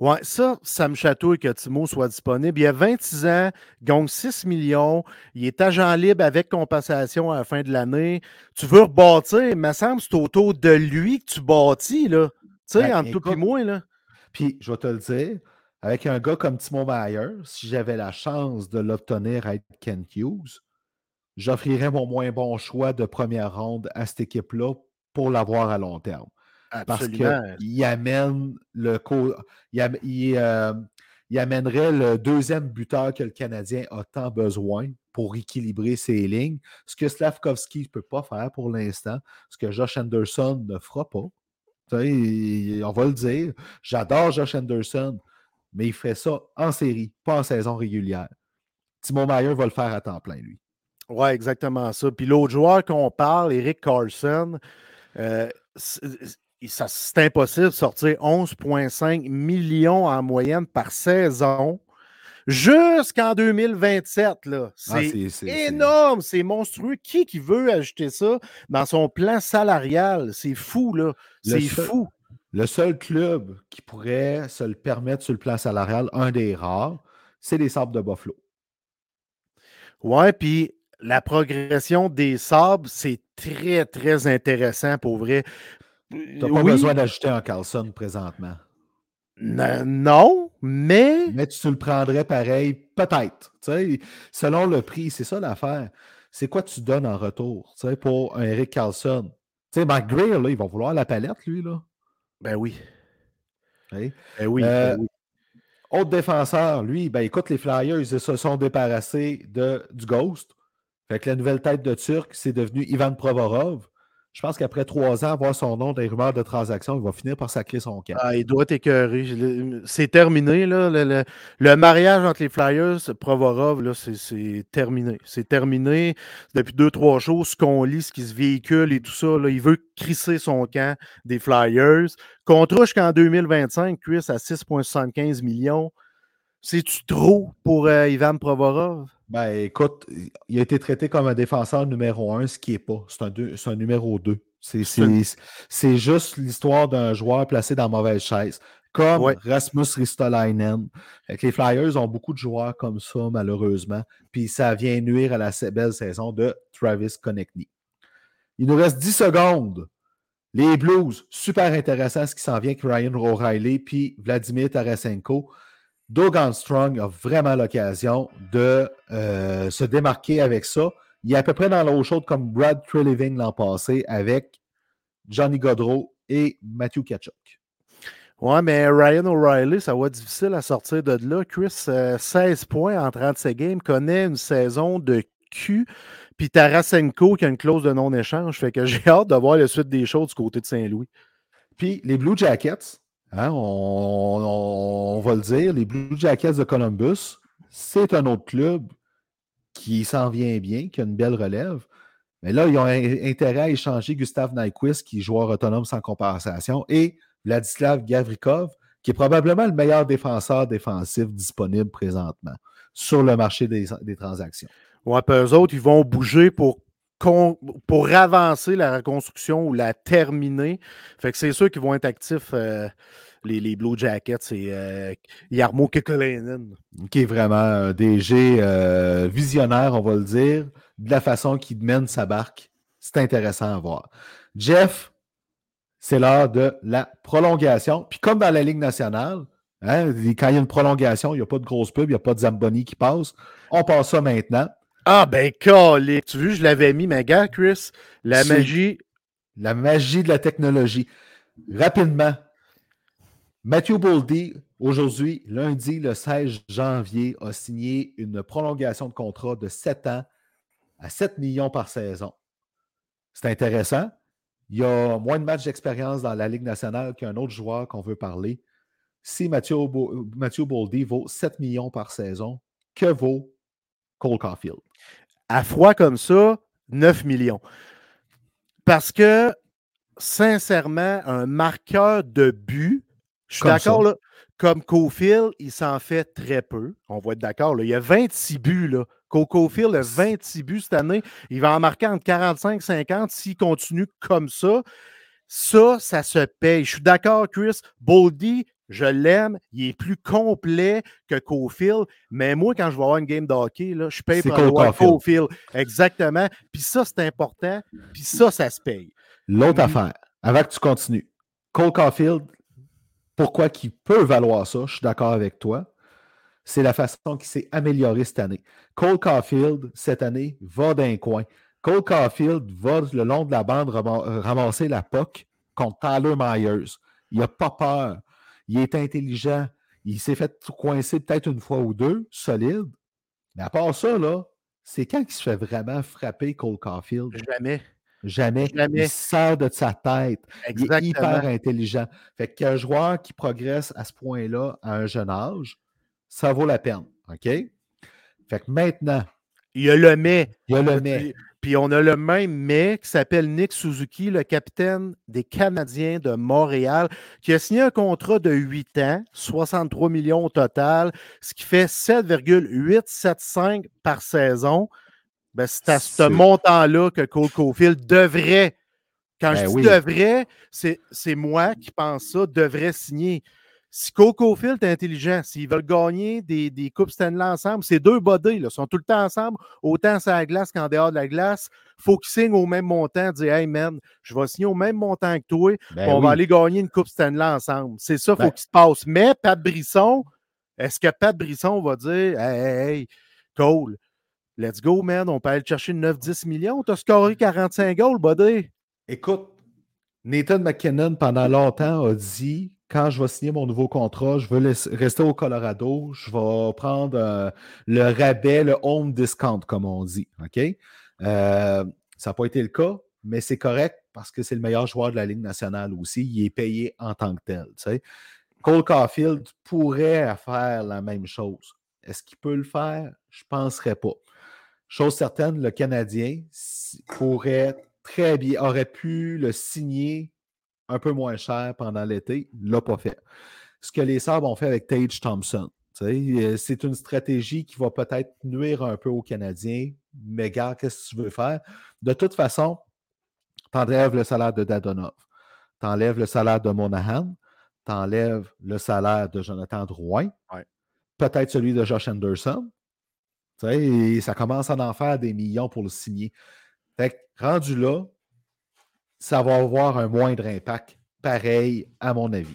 Ouais, ça, ça me chatouille que Timo soit disponible. Il a 26 ans, gagne 6 millions, il est agent libre avec compensation à la fin de l'année. Tu veux rebâtir, il me semble que c'est autour de lui que tu bâtis, là. Tu sais, Ben, entre toi et moi, là. Puis, je vais te le dire, avec un gars comme Timo Meyer, si j'avais la chance de l'obtenir à être Kent Hughes, j'offrirais mon moins bon choix de première ronde à cette équipe-là pour l'avoir à long terme. Parce qu'il amène le co- il, am- il, euh, il amènerait le deuxième buteur que le Canadien a tant besoin pour équilibrer ses lignes. Ce que Slavkovski ne peut pas faire pour l'instant, ce que Josh Anderson ne fera pas. Il- on va le dire. J'adore Josh Anderson, mais il fait ça en série, pas en saison régulière. Timo Meyer va le faire à temps plein, lui. Ouais, exactement ça. Puis l'autre joueur qu'on parle, Eric Carlson, euh, c'est impossible de sortir 11,5 millions en moyenne par saison jusqu'en 2027. Là. Ah, C'est énorme, c'est monstrueux. Qui qui veut ajouter ça dans son plan salarial? C'est fou, là. C'est fou. Le seul club qui pourrait se le permettre sur le plan salarial, un des rares, c'est les Sables de Buffalo. Ouais, puis la progression des sabres, c'est très, très intéressant pour vrai. Tu n'as pas Oui, besoin d'ajouter un Carlson présentement. n- non, mais Mais tu te le prendrais pareil, peut-être. Tu sais, selon le prix, c'est ça l'affaire. C'est quoi tu donnes en retour tu sais, pour un Eric Carlson? Tu sais, là, il va vouloir la palette, lui. Là. ben oui. Ben oui, Euh, ben oui. Autre défenseur, lui, ben écoute, les Flyers, ils se sont débarrassés de, du Ghost. Fait que la nouvelle tête de Turc, c'est devenu Ivan Provorov. Je pense qu'après trois ans, avoir son nom dans les rumeurs de transaction, il va finir par sacrer son camp. Ah, il doit l'ai- C'est terminé. Le, mariage entre les Flyers, Provorov, c'est terminé. C'est terminé. Depuis deux, trois jours, ce qu'on lit, ce qui se véhicule et tout ça, là, il veut crisser son camp des Flyers. Contrat jusqu'en 2025, Chris, à 6,75 millions. C'est-tu trop pour euh, Ivan Provorov? Ben écoute, il a été traité comme un défenseur numéro un, ce qui n'est pas. C'est un, deux- c'est un numéro deux. C'est, juste l'histoire d'un joueur placé dans la mauvaise chaise. Comme Ouais. Rasmus Ristolainen. Les Flyers ont beaucoup de joueurs comme ça, malheureusement. Puis ça vient nuire à la belle saison de Travis Konechny. Il nous reste 10 secondes. Les Blues, super intéressant ce qui s'en vient avec Ryan O'Reilly puis Vladimir Tarasenko. Doug Armstrong a vraiment l'occasion de euh, se démarquer avec ça. Il est à peu près dans l'eau chaude comme Brad Treliving l'an passé avec Johnny Godreau et Matthew Kachuk. Ouais, mais Ryan O'Reilly, ça va être difficile à sortir de là. Chris, euh, 16 points en 37 games, connaît une saison de cul. Puis Tarasenko qui a une clause de non-échange. Fait que j'ai hâte de voir la suite des choses du côté de Saint-Louis. Puis les Blue Jackets, hein, on, va le dire, les Blue Jackets de Columbus, c'est un autre club qui s'en vient bien, qui a une belle relève. Mais là, ils ont intérêt à échanger Gustave Nyquist, qui est joueur autonome sans compensation, et Vladislav Gavrikov, qui est probablement le meilleur défenseur défensif disponible présentement sur le marché des, transactions. Ouais, puis eux autres, ils vont bouger pour, pour avancer la reconstruction ou la terminer. Fait que c'est sûr qu'ils vont être actifs, euh, les, Blue Jackets et euh, Yarmo Kekalainen. qui est vraiment un DG euh, visionnaire, on va le dire, de la façon qu'il mène sa barque. C'est intéressant à voir. Jeff, c'est l'heure de la prolongation. Puis comme dans la Ligue nationale, hein, quand il y a une prolongation, il n'y a pas de grosse pub, il n'y a pas de Zamboni qui passe. On passe ça maintenant. Ah, ben, calique. Tu vois, je l'avais mis, mais gars, Chris, la magie. La magie de la technologie. Rapidement, Matthew Boldy, aujourd'hui, lundi, le 16 janvier, a signé une prolongation de contrat de 7 ans à 7 millions par saison. C'est intéressant. Il y a moins de matchs d'expérience dans la Ligue nationale qu'un autre joueur qu'on veut parler. Si Matthew, Bo- Matthew Boldy vaut 7 millions par saison, que vaut Cole Caulfield? à froid comme ça, 9 millions. Parce que, sincèrement, un marqueur de but, je suis d'accord, comme Cofield, il s'en fait très peu. On va être d'accord. là. Il y a 26 buts. Là. Co- Cofield a 26 buts cette année. Il va en marquer entre 45 et 50 s'il continue comme ça. Ça, ça se paye. Je suis d'accord, Chris. Boldy, Je l'aime. Il est plus complet que Cofield. Mais moi, quand je vais avoir une game de hockey, là, je paye pour aller voir Cole Cofield. Exactement. Puis ça, c'est important. Puis ça, ça se paye. L'autre affaire, avant que tu continues, Cole Caulfield, pourquoi qu'il peut valoir ça, je suis d'accord avec toi, c'est la façon qu'il s'est amélioré cette année. Cole Caulfield, cette année, va d'un coin. Cole Caulfield va le long de la bande rama- ramasser la POC contre Tyler Myers. Il n'a pas peur. Il est intelligent. Il s'est fait coincer peut-être une fois ou deux, solide. Mais à part ça, là, c'est quand il se fait vraiment frapper Cole Caulfield? Jamais. Jamais. Jamais. Il sert de sa tête. Il est hyper intelligent. Fait qu'un joueur qui progresse à ce point-là à un jeune âge, ça vaut la peine. OK? Fait que maintenant, Il y a le mais. il y a le mais. Puis, on a le même mais qui s'appelle Nick Suzuki, le capitaine des Canadiens de Montréal, qui a signé un contrat de 8 ans, 63 millions au total, ce qui fait 7,875 par saison. Ben, c'est à ce montant-là que Cole Caulfield devrait, quand Ben je dis oui. devrait, c'est c'est moi qui pense ça, devrait signer. Si Cole Caulfield est intelligent, s'ils veulent gagner des, des Coupes Stanley ensemble, ces deux bodies là, sont tout le temps ensemble, autant sur la glace qu'en dehors de la glace. faut qu'ils signent au même montant, dire Hey man, je vais signer au même montant que toi, Ben on oui. va aller gagner une Coupe Stanley ensemble. C'est ça, il faut Ben- qu'il se passe. Mais Pat Brisson, est-ce que Pat Brisson va dire Hey, hey, hey, Cole, let's go, man, on peut aller chercher 9-10 millions, t'as scoré 45 goals, buddy. Écoute, Nathan McKinnon, pendant longtemps, a dit quand je vais signer mon nouveau contrat, je veux rester au Colorado, je vais prendre euh, le rabais, le home discount, comme on dit. OK? Euh, ça n'a pas été le cas, mais c'est correct parce que c'est le meilleur joueur de la Ligue nationale aussi. Il est payé en tant que tel. Cole Caulfield pourrait faire la même chose. Est-ce qu'il peut le faire? Je ne penserais pas. Chose certaine, le Canadien pourrait très bien, aurait pu le signer un peu moins cher pendant l'été, ne l'a pas fait. Ce que les Sabres ont fait avec Tage Thompson, euh, c'est une stratégie qui va peut-être nuire un peu aux Canadiens, mais gars, qu'est-ce que tu veux faire? De toute façon, tu enlèves le salaire de Dadonov, tu enlèves le salaire de Monahan, tu enlèves le salaire de Jonathan Drouin, Ouais. peut-être celui de Josh Anderson. Et ça commence à en faire des millions pour le signer. Fait que, rendu là, ça va avoir un moindre impact, pareil, à mon avis.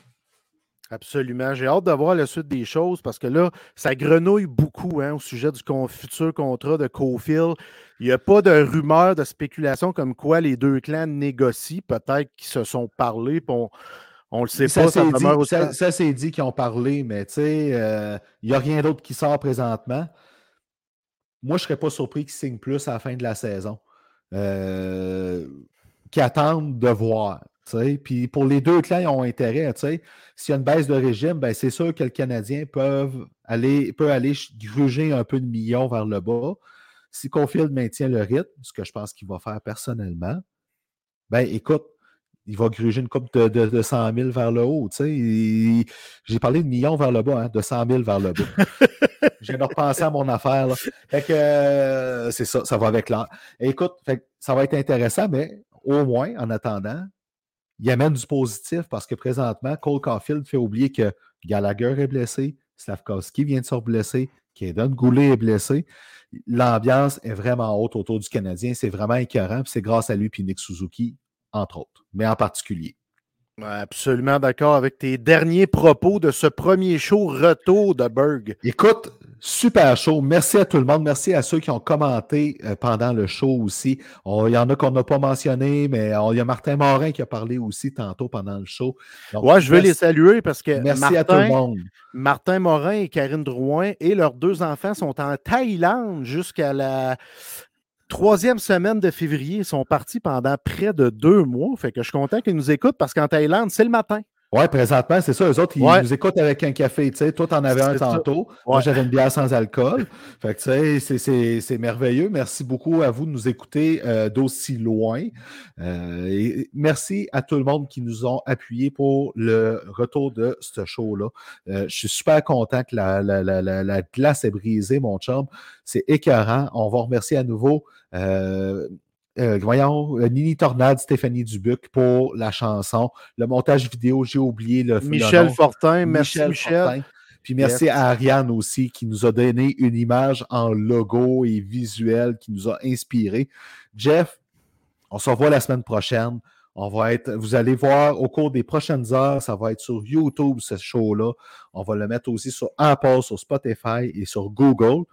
Absolument. J'ai hâte de voir la suite des choses parce que là, ça grenouille beaucoup hein, au sujet du con- futur contrat de Cofield. Il n'y a pas de rumeurs, de spéculation comme quoi les deux clans négocient. Peut-être qu'ils se sont parlé, on, on le sait ça pas. Ça demeure dit, aussi- ça- ça s'est dit qu'ils ont parlé, mais tu sais, euh, il n'y a rien d'autre qui sort présentement. Moi, je ne serais pas surpris qu'ils signent plus à la fin de la saison. Euh, qui attendent de voir. Puis pour les deux clans, ils ont intérêt. S'il y a une baisse de régime, ben c'est sûr que le Canadien peuvent aller, peut aller ch- gruger un peu de millions vers le bas. Si Caulfield maintient le rythme, ce que je pense qu'il va faire personnellement, ben écoute, il va gruger une coupe de, de, de 100 000 vers le haut. J'ai parlé de millions vers le bas, hein, de 100 000 vers le bas. J'ai de repenser à mon affaire. Là. Fait que euh, c'est ça, ça va avec l'heure. Écoute, fait ça va être intéressant, mais au moins, en attendant, il amène du positif parce que présentement, Cole Caulfield fait oublier que Gallagher est blessé, Slavkowski vient de se blesser, Kaden Goulet est blessé. L'ambiance est vraiment haute autour du Canadien. C'est vraiment écœurant. puis C'est grâce à lui et Nick Suzuki, entre autres, mais en particulier. Absolument d'accord avec tes derniers propos de ce premier show retour de Berg. Écoute, super show. Merci à tout le monde. Merci à ceux qui ont commenté euh, pendant le show aussi. On- Il y en a qu'on n'a pas mentionné, mais on- il y a Martin Morin qui a parlé aussi tantôt pendant le show. Donc, Ouais, je veux les saluer parce que Merci à tout le Martin, monde. Martin Morin et Karine Drouin et leurs deux enfants sont en Thaïlande jusqu'à la troisième semaine de février. Ils sont partis pendant près de deux mois. Fait que je suis content qu'ils nous écoutent parce qu'en Thaïlande, c'est le matin. Oui, présentement, c'est ça. Eux autres, ils Ouais. nous écoutent avec un café. Tu sais, toi, t'en avais un tantôt. Moi, j'avais une bière sans alcool. Fait que, tu sais, c'est- c'est c'est merveilleux. Merci beaucoup à vous de nous écouter euh, d'aussi loin. Euh, et merci à tout le monde qui nous ont appuyés pour le retour de ce show-là. Euh, je suis super content que la, la- la- la- la glace est brisée, mon chum. C'est écœurant. On va remercier à nouveau. euh, euh, voyons, euh, Nini Tornade, Stéphanie Dubuc pour la chanson. Le montage vidéo, j'ai oublié le Michel. Fortin, merci Michel Michel. Fortin. Puis merci à Ariane aussi qui nous a donné une image en logo et visuel qui nous a inspiré. Jeff, on se revoit la semaine prochaine. On va être, vous allez voir au cours des prochaines heures, ça va être sur YouTube ce show-là. On va le mettre aussi sur Apple, sur Spotify et sur Google.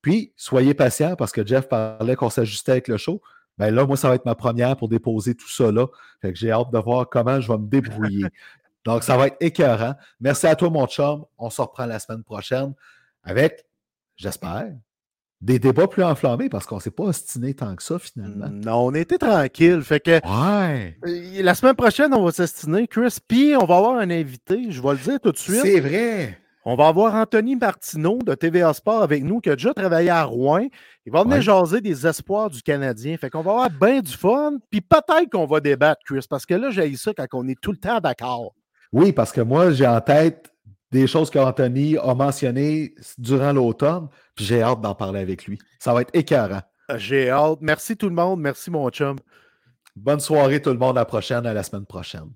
Puis, soyez patients parce que Jeff parlait qu'on s'ajustait avec le show. Ben là, moi, ça va être ma première pour déposer tout ça là. Fait que j'ai hâte de voir comment je vais me débrouiller. Donc, ça va être écœurant. Merci à toi, mon chum. On se reprend la semaine prochaine avec, j'espère, des débats plus enflammés parce qu'on ne s'est pas ostiné tant que ça, finalement. Non, on était tranquille. Fait que Ouais. euh, la semaine prochaine, on va s'estiner, Chris. Puis on va avoir un invité, je vais le dire tout de suite. C'est vrai. On va avoir Anthony Martineau de TVA Sport avec nous, qui a déjà travaillé à Rouen. Il va venir Ouais. jaser des espoirs du Canadien. Fait qu'on va avoir bien du fun. Puis peut-être qu'on va débattre, Chris, parce que là, j'ai ça quand on est tout le temps d'accord. Oui, parce que moi, j'ai en tête des choses qu'Anthony a mentionnées durant l'automne, puis j'ai hâte d'en parler avec lui. Ça va être écœurant. Euh, J'ai hâte. Merci tout le monde. Merci, mon chum. Bonne soirée, tout le monde. À la prochaine, à la semaine prochaine.